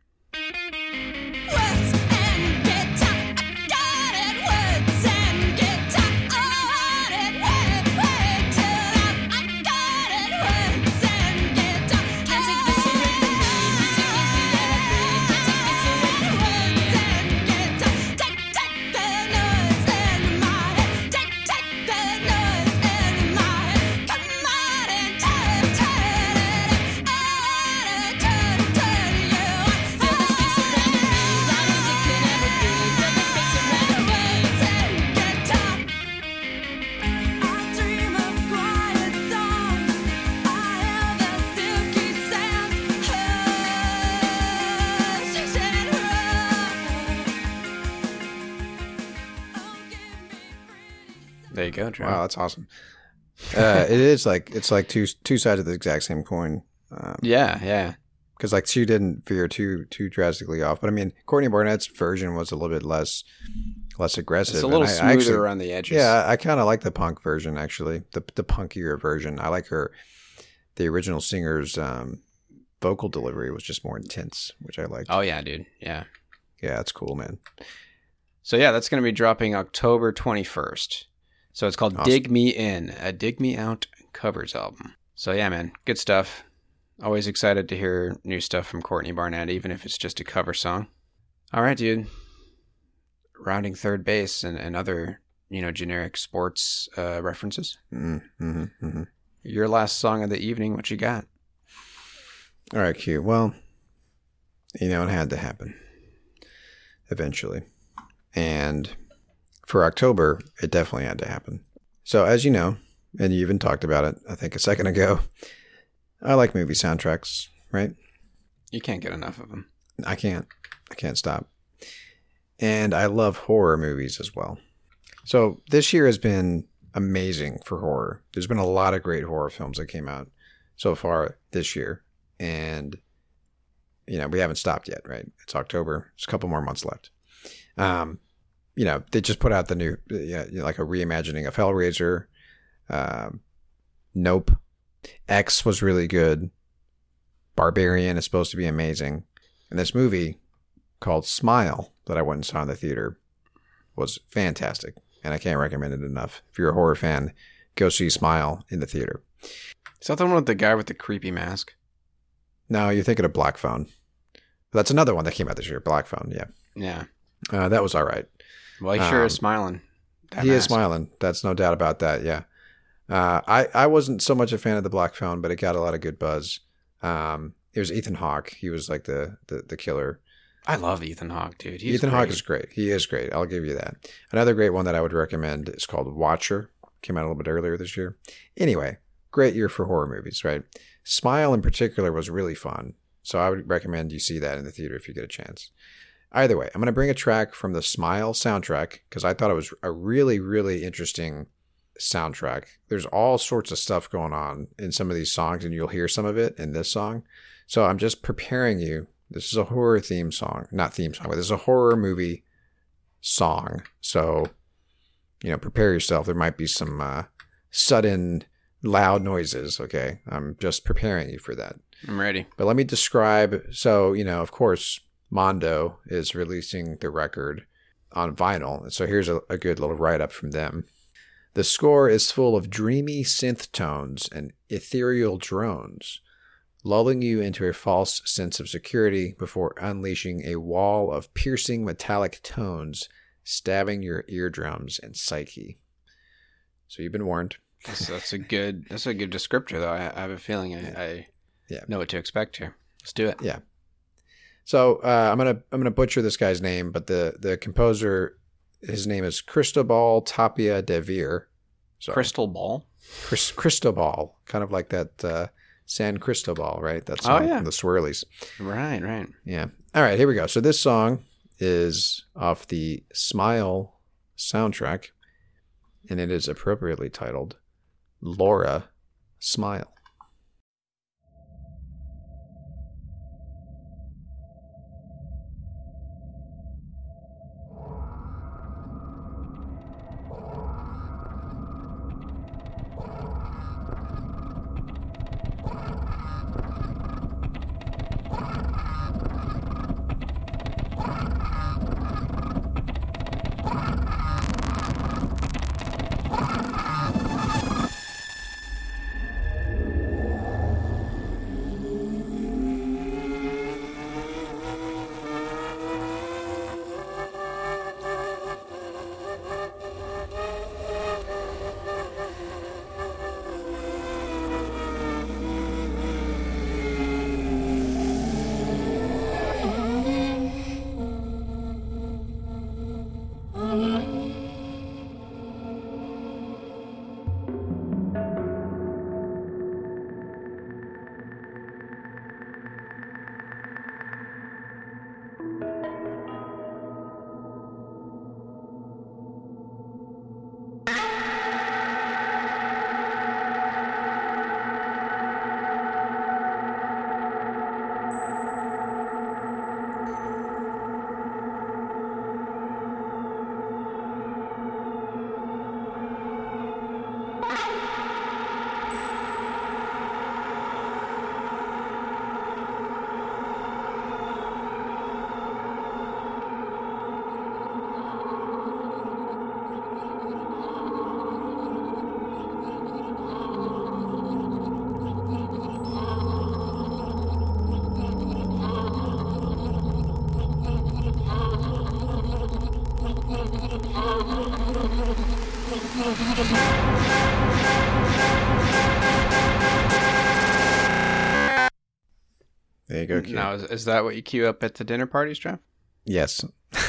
There you go, Joe. Wow, that's awesome. Uh, it is like it's like two two sides of the exact same coin. Um, Yeah, yeah. because like she didn't veer too too drastically off. But I mean, Courtney Barnett's version was a little bit less less aggressive. It's a little I- I smoother actually- around the edges. Yeah, I kind of like the punk version actually, the the punkier version. I like her. The original singer's um, vocal delivery was just more intense, which I liked. Oh yeah, dude. Yeah. Yeah, that's cool, man. So yeah, that's going to be dropping October 21st. So it's called Awesome. Dig Me In, a Dig Me Out covers album. So yeah, man, good stuff. Always excited to hear new stuff from Courtney Barnett, even if it's just a cover song. All right, dude. Rounding third base and, and other, you know, generic sports uh, references. Mm-hmm, hmm Your last song of the evening, what you got? All right, Q. Well, you know, it had to happen eventually. And for October, it definitely had to happen. So, as you know, and you even talked about it, I think a second ago, I like movie soundtracks, right? You can't get enough of them. I can't. I can't stop. And I love horror movies as well. So this year has been amazing for horror. There's been a lot of great horror films that came out so far this year. And, you know, we haven't stopped yet, right? It's October. There's a couple more months left. Um, you know, they just put out the new, you know, like a reimagining of Hellraiser. Um, nope. X was really good. Barbarian is supposed to be amazing. And this movie called Smile that I went and saw in the theater was fantastic. And I can't recommend it enough. If you're a horror fan, go see Smile in the theater. Is that the one with the guy with the creepy mask? No, you're thinking of Black Phone. That's another one that came out this year. Black Phone, yeah. Yeah. Uh, that was all right. Well, he sure is Um, smiling. That he is smiling. That's no doubt about that. Yeah. Uh, I I wasn't so much a fan of the Black Phone, but it got a lot of good buzz. Um, it was Ethan Hawke. He was like the the, the killer. I love Ethan Hawke, dude. He's Ethan Hawke is great. He is great. I'll give you that. Another great one that I would recommend is called Watcher. Came out a little bit earlier this year. Anyway, great year for horror movies, right? Smile in particular was really fun. So I would recommend you see that in the theater if you get a chance. Either way, I'm going to bring a track from the Smile soundtrack because I thought it was a really, really interesting soundtrack. There's all sorts of stuff going on in some of these songs, and you'll hear some of it in this song. So I'm just preparing you. This is a horror theme song, not theme song, but this is a horror movie song. So, you know, prepare yourself. There might be some uh, sudden loud noises. Okay. I'm just preparing you for that. I'm ready. But let me describe. So, you know, of course, Mondo is releasing the record on vinyl. So here's a, a good little write up from them. The score is full of dreamy synth tones and ethereal drones, lulling you into a false sense of security before unleashing a wall of piercing metallic tones, stabbing your eardrums and psyche. So you've been warned. That's, that's a good. That's a good descriptor, though. I, I have a feeling I, I Yeah. know what to expect here. Let's do it. Yeah. So uh, I'm gonna I'm gonna butcher this guy's name, but the the composer, his name is Cristobal Tapia de Veer. So Crystal ball. Chris, Cristobal, kind of like that uh, San Cristobal, right? That's Oh, yeah. the Swirlies. Right, right. Yeah. All right, here we go. So this song is off the Smile soundtrack, and it is appropriately titled Laura Smile. There you go. Q. Now, is, is that what you queue up at the dinner parties, Jeff? Yes.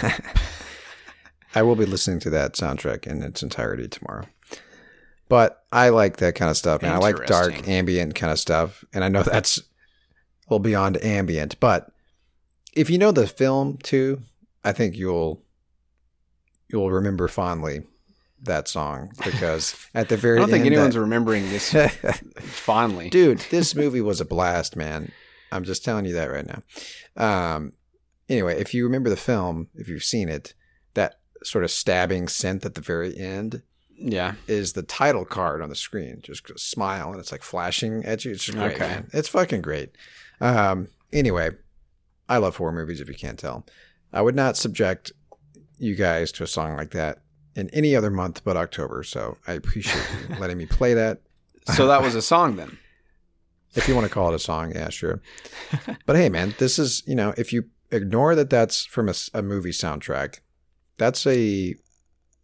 I will be listening to that soundtrack in its entirety tomorrow. But I like that kind of stuff, man. I like dark, ambient kind of stuff. And I know that's a little beyond ambient. But if you know the film too, I think you'll you'll remember fondly that song because at the very I don't think anyone's that- remembering this fondly. Dude, this movie was a blast, man. I'm just telling you that right now. Um, anyway, if you remember the film, if you've seen it, that sort of stabbing synth at the very end Yeah. is the title card on the screen. Just a smile and it's like flashing at you. It's just great, Okay. man. It's fucking great. Um, anyway, I love horror movies if you can't tell. I would not subject you guys to a song like that in any other month but October. So I appreciate you letting me play that. So that was a song then. If you want to call it a song, yeah, sure. But hey, man, this is you know, if you ignore that that's from a movie soundtrack, that's a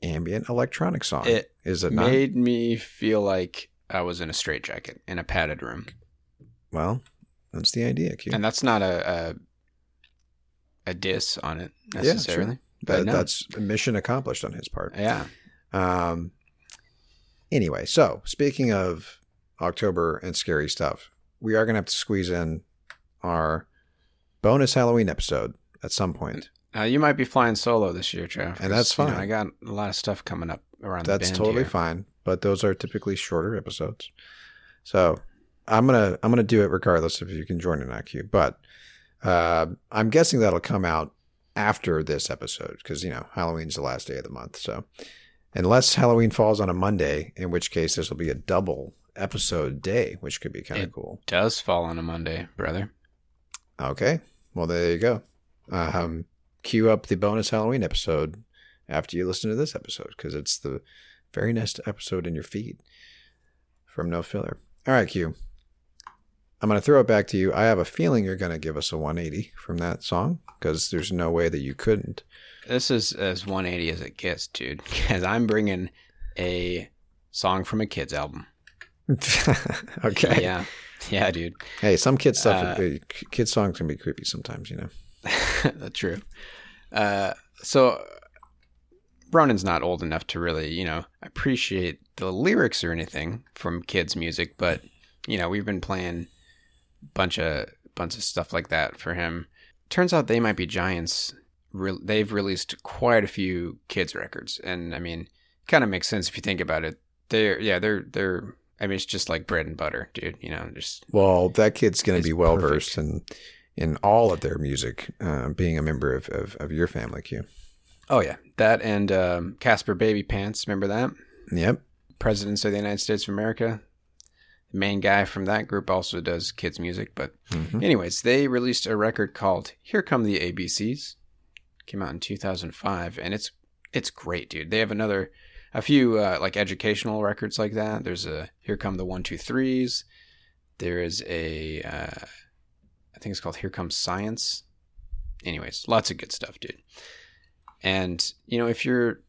ambient electronic song. It is it not? made me feel like I was in a straitjacket in a padded room, Well, that's the idea, Q. and that's not a a, a diss on it Yeah, necessarily. sure. but That, no. That's a mission accomplished on his part. yeah. Um. Anyway, so speaking of October and scary stuff, we are gonna have to squeeze in our bonus Halloween episode at some point. Uh, you might be flying solo this year, Jeff. And that's 'cause, you know, fine. I got a lot of stuff coming up around. That's totally here. fine. But those are typically shorter episodes. So I'm gonna I'm gonna do it regardless if you can join or not, Q. But uh, I'm guessing that'll come out after this episode because you know Halloween's the last day of the month. So unless Halloween falls on a Monday, in which case this will be a double episode day, which could be kind of cool. Does fall on a Monday, brother. Okay, well there you go. Um, cue up the bonus Halloween episode after you listen to this episode because it's the very next episode in your feed from No Filler. All right, Q. I'm going to throw it back to you. I have a feeling you're going to give us a 180 from that song because there's no way that you couldn't. This is as 180 as it gets, dude. Because I'm bringing a song from a kids album. okay. Yeah, yeah, dude. Hey, some kid stuff, Uh, uh, kid songs can be creepy sometimes, you know. That's true. Uh, so Ronan's not old enough to really, you know, appreciate the lyrics or anything from kids' music, but you know, we've been playing bunch of bunch of stuff like that for him. Turns out they might be giants. Re- they've released quite a few kids records, and I mean, kind of makes sense if you think about it. They're yeah, they're they're. I mean, it's just like bread and butter, dude. You know, just Well, that kid's going to be well versed in in all of their music, uh, being a member of, of, of your family, Q. oh yeah, that and um, Caspar Babypants. Remember that? Yep. presidents of the United States of America. The main guy from that group also does kids music, but Mhm. anyways, they released a record called "Here Come the ABCs." Came out in 2005, and it's it's great, dude. They have another, a few uh, like educational records like that. There's a "Here Come the One Two Threes." There is a, uh, I think it's called "Here Comes Science." Anyways, lots of good stuff, dude. And you know, if you're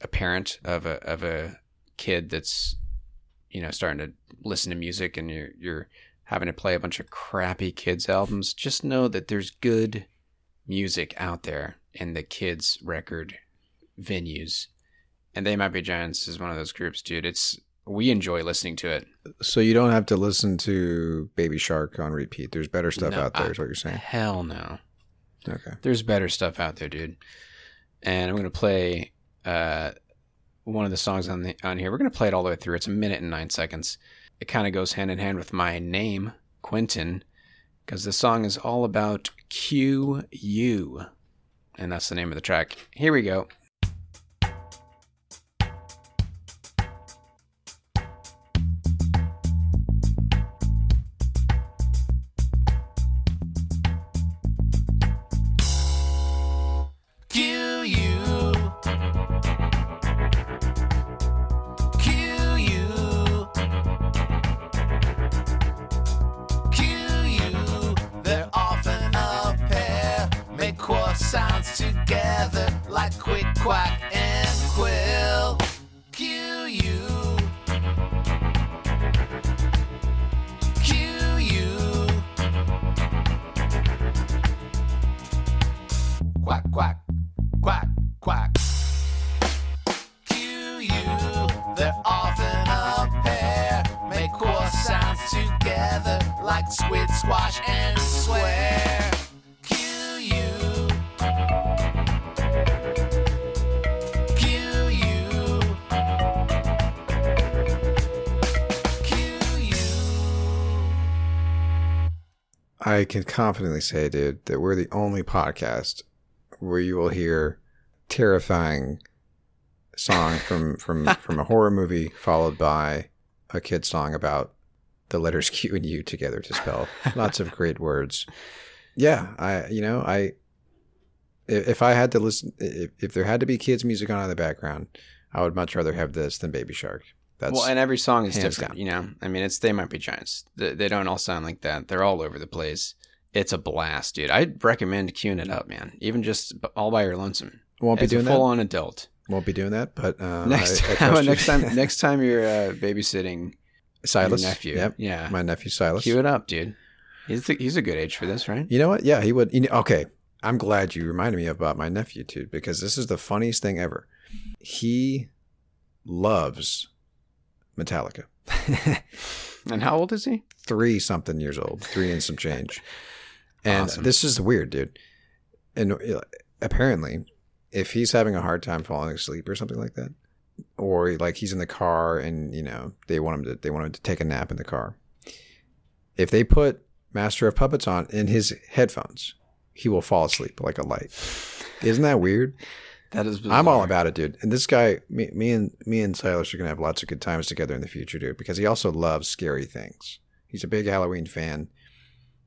a parent of a of a kid that's you know starting to listen to music and you're you're having to play a bunch of crappy kids albums just know that there's good music out there in the kids record venues and they might be giants is one of those groups dude. It's we enjoy listening to it. So you don't have to listen to Baby Shark on repeat. There's better stuff No, out there, I- is what you're saying. hell no. Okay. there's better stuff out there dude. And i'm gonna play uh one of the songs on the on here. We're gonna play it all the way through. It's a minute and nine seconds. It kind of goes hand in hand with my name quentin because the song is all about q u and that's the name of the track. Here we go can confidently say, dude, that we're the only podcast where you will hear terrifying song from from from a horror movie followed by a kid song about the letters Q and U together to spell lots of great words. Yeah, I you know I if I had to listen if, if there had to be kids music on in the background, I would much rather have this than Baby Shark. That's well, and every song is different. down. You know, I mean, it's they might be giants. They, they don't all sound like that. They're all over the place. It's a blast, dude. I'd recommend queuing it up, man. Even just all by your lonesome. won't be It's doing a full that. on adult. Won't be doing that, but uh, next I- I time, next time, next time you're uh, babysitting Silas, your nephew. Yep, Yeah, my nephew Silas. cue it up, dude. He's the, he's a good age for this, right? You know what? Yeah, he would. You know, okay, I'm glad you reminded me about my nephew too, because this is the funniest thing ever. He loves Metallica. And how old is he? Three something years old, three and some change. And Awesome. this is weird, dude. And uh, apparently, if he's having a hard time falling asleep or something like that, or like he's in the car and you know they want him to they want him to take a nap in the car, if they put Master of Puppets on in his headphones, he will fall asleep like a light. Isn't that weird? That is. I'm all about it, dude. And this guy, me, me and me and Silas are gonna have lots of good times together in the future, dude. Because he also loves scary things. He's a big Halloween fan.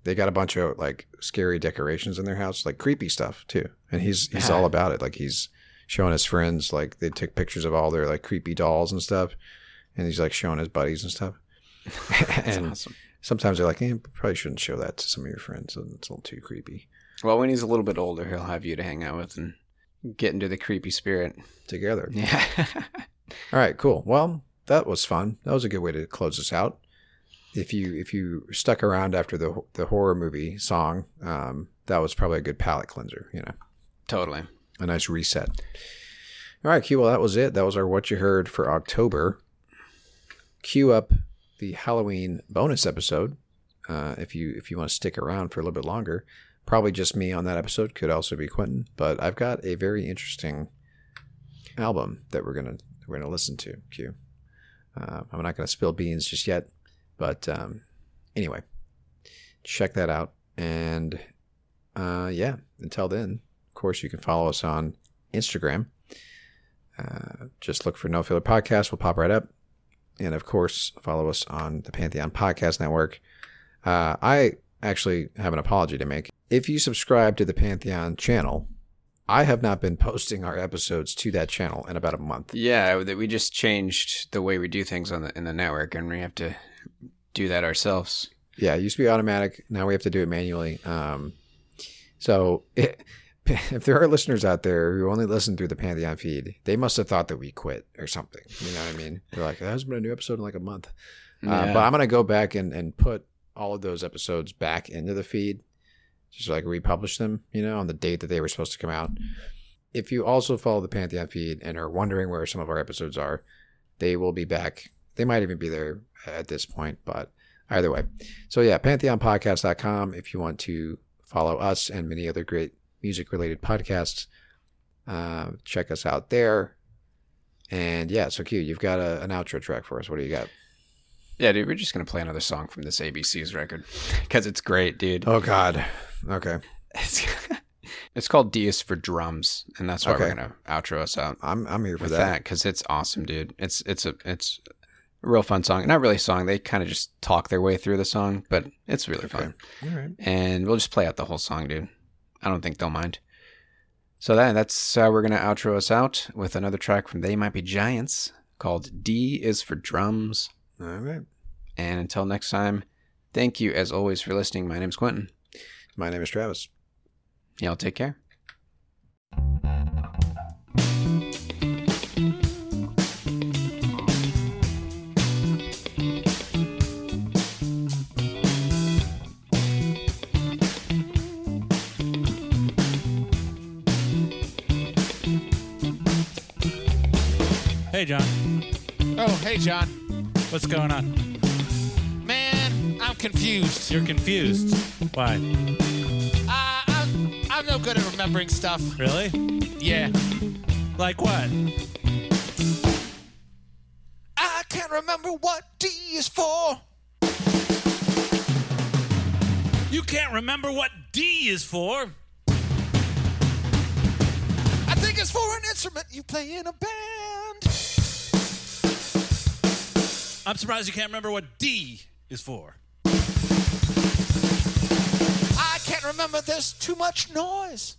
They got a bunch of like scary decorations in their house, like creepy stuff too. And he's he's all about it. Like he's showing his friends, like they took pictures of all their like creepy dolls and stuff, and he's like showing his buddies and stuff. That's and awesome. sometimes they're like, eh, probably shouldn't show that to some of your friends. It's a little too creepy. Well, when he's a little bit older, he'll have you to hang out with and get into the creepy spirit. Together. Yeah. All right, cool. Well, that was fun. That was a good way to close this out. If you if you stuck around after the the horror movie song, um, that was probably a good palate cleanser. You know, totally. a nice reset. All right, Q. Well, that was it. That was our what you heard for October. Cue up the Halloween bonus episode. Uh, if you if you want to stick around for a little bit longer, probably just me on that episode. Could also be Quentin, but I've got a very interesting album that we're gonna we're gonna listen to. Q. Uh, I'm not gonna spill beans just yet, but um, anyway, check that out. And uh, yeah, until then, of course, you can follow us on Instagram. Uh, just look for No Filler Podcast. We'll pop right up. And of course, follow us on the Pantheon Podcast Network. Uh, I actually have an apology to make. If you subscribe to the Pantheon channel, I have not been posting our episodes to that channel in about a month. Yeah, we just changed the way we do things on the in the network, and we have to do that ourselves. Yeah, it used to be automatic. Now we have to do it manually. Um, so it, if there are listeners out there who only listen through the Pantheon feed, they must have thought that we quit or something. You know what I mean? They're like, there hasn't been a new episode in like a month. Uh, but I'm going to go back and, and put all of those episodes back into the feed, just like republish them, you know, on the date that they were supposed to come out. If you also follow the Pantheon feed and are wondering where some of our episodes are, they will be back. They might even be there at this point, but either way. So yeah, pantheonpodcast.com if you want to follow us and many other great music related podcasts. Uh, check us out there. And yeah, so Q, you've got a, an outro track for us. What do you got? Yeah, dude, we're just gonna play another song from this ABC's record because it's great, dude. Oh God. Okay. It's, it's called D is for drums, and that's why Okay. we're gonna outro us out I'm I'm here for that. because it's awesome, dude. It's it's a it's real fun song. Not really a song; they kind of just talk their way through the song, but it's really fun. All right. And we'll just play out the whole song, dude. I don't think they'll mind. So that that's how we're gonna outro us out with another track from They Might Be Giants called D is for drums. All right. And until next time, thank you as always for listening. My name's Quentin. My name is Travis. Y'all take care. Hey, John. Oh, hey, John. What's going on? Man, I'm confused. You're confused. Why? Uh, I'm, I'm no good at remembering stuff. Really? Yeah. Like what? I can't remember what D is for. You can't remember what D is for. I think it's for an instrument you play in a band. I'm surprised you can't remember what D is for. I can't remember. There's too much noise.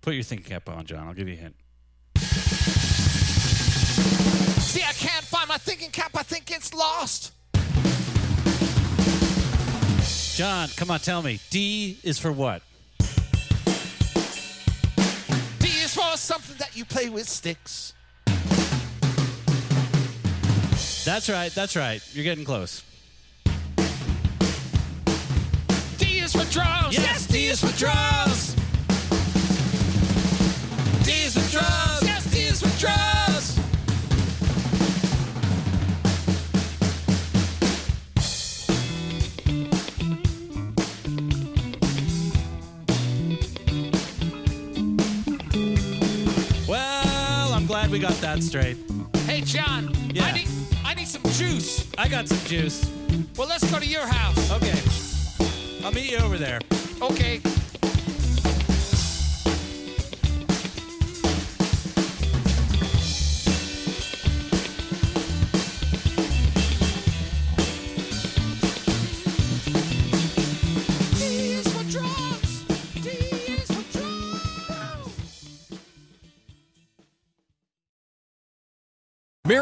Put your thinking cap on, John. I'll give you a hint. See, I can't find my thinking cap. I think it's lost. John, come on, tell me. D is for what? D is for something that you play with sticks. That's right. That's right. You're getting close. D is for drums. Yes, D is for drums. D is for drums. Yes, D is for drums. Well, I'm glad we got that straight. Hey, John. Yeah. I need, need some juice. I got some juice. Well, let's go to your house. Okay. I'll meet you over there. Okay.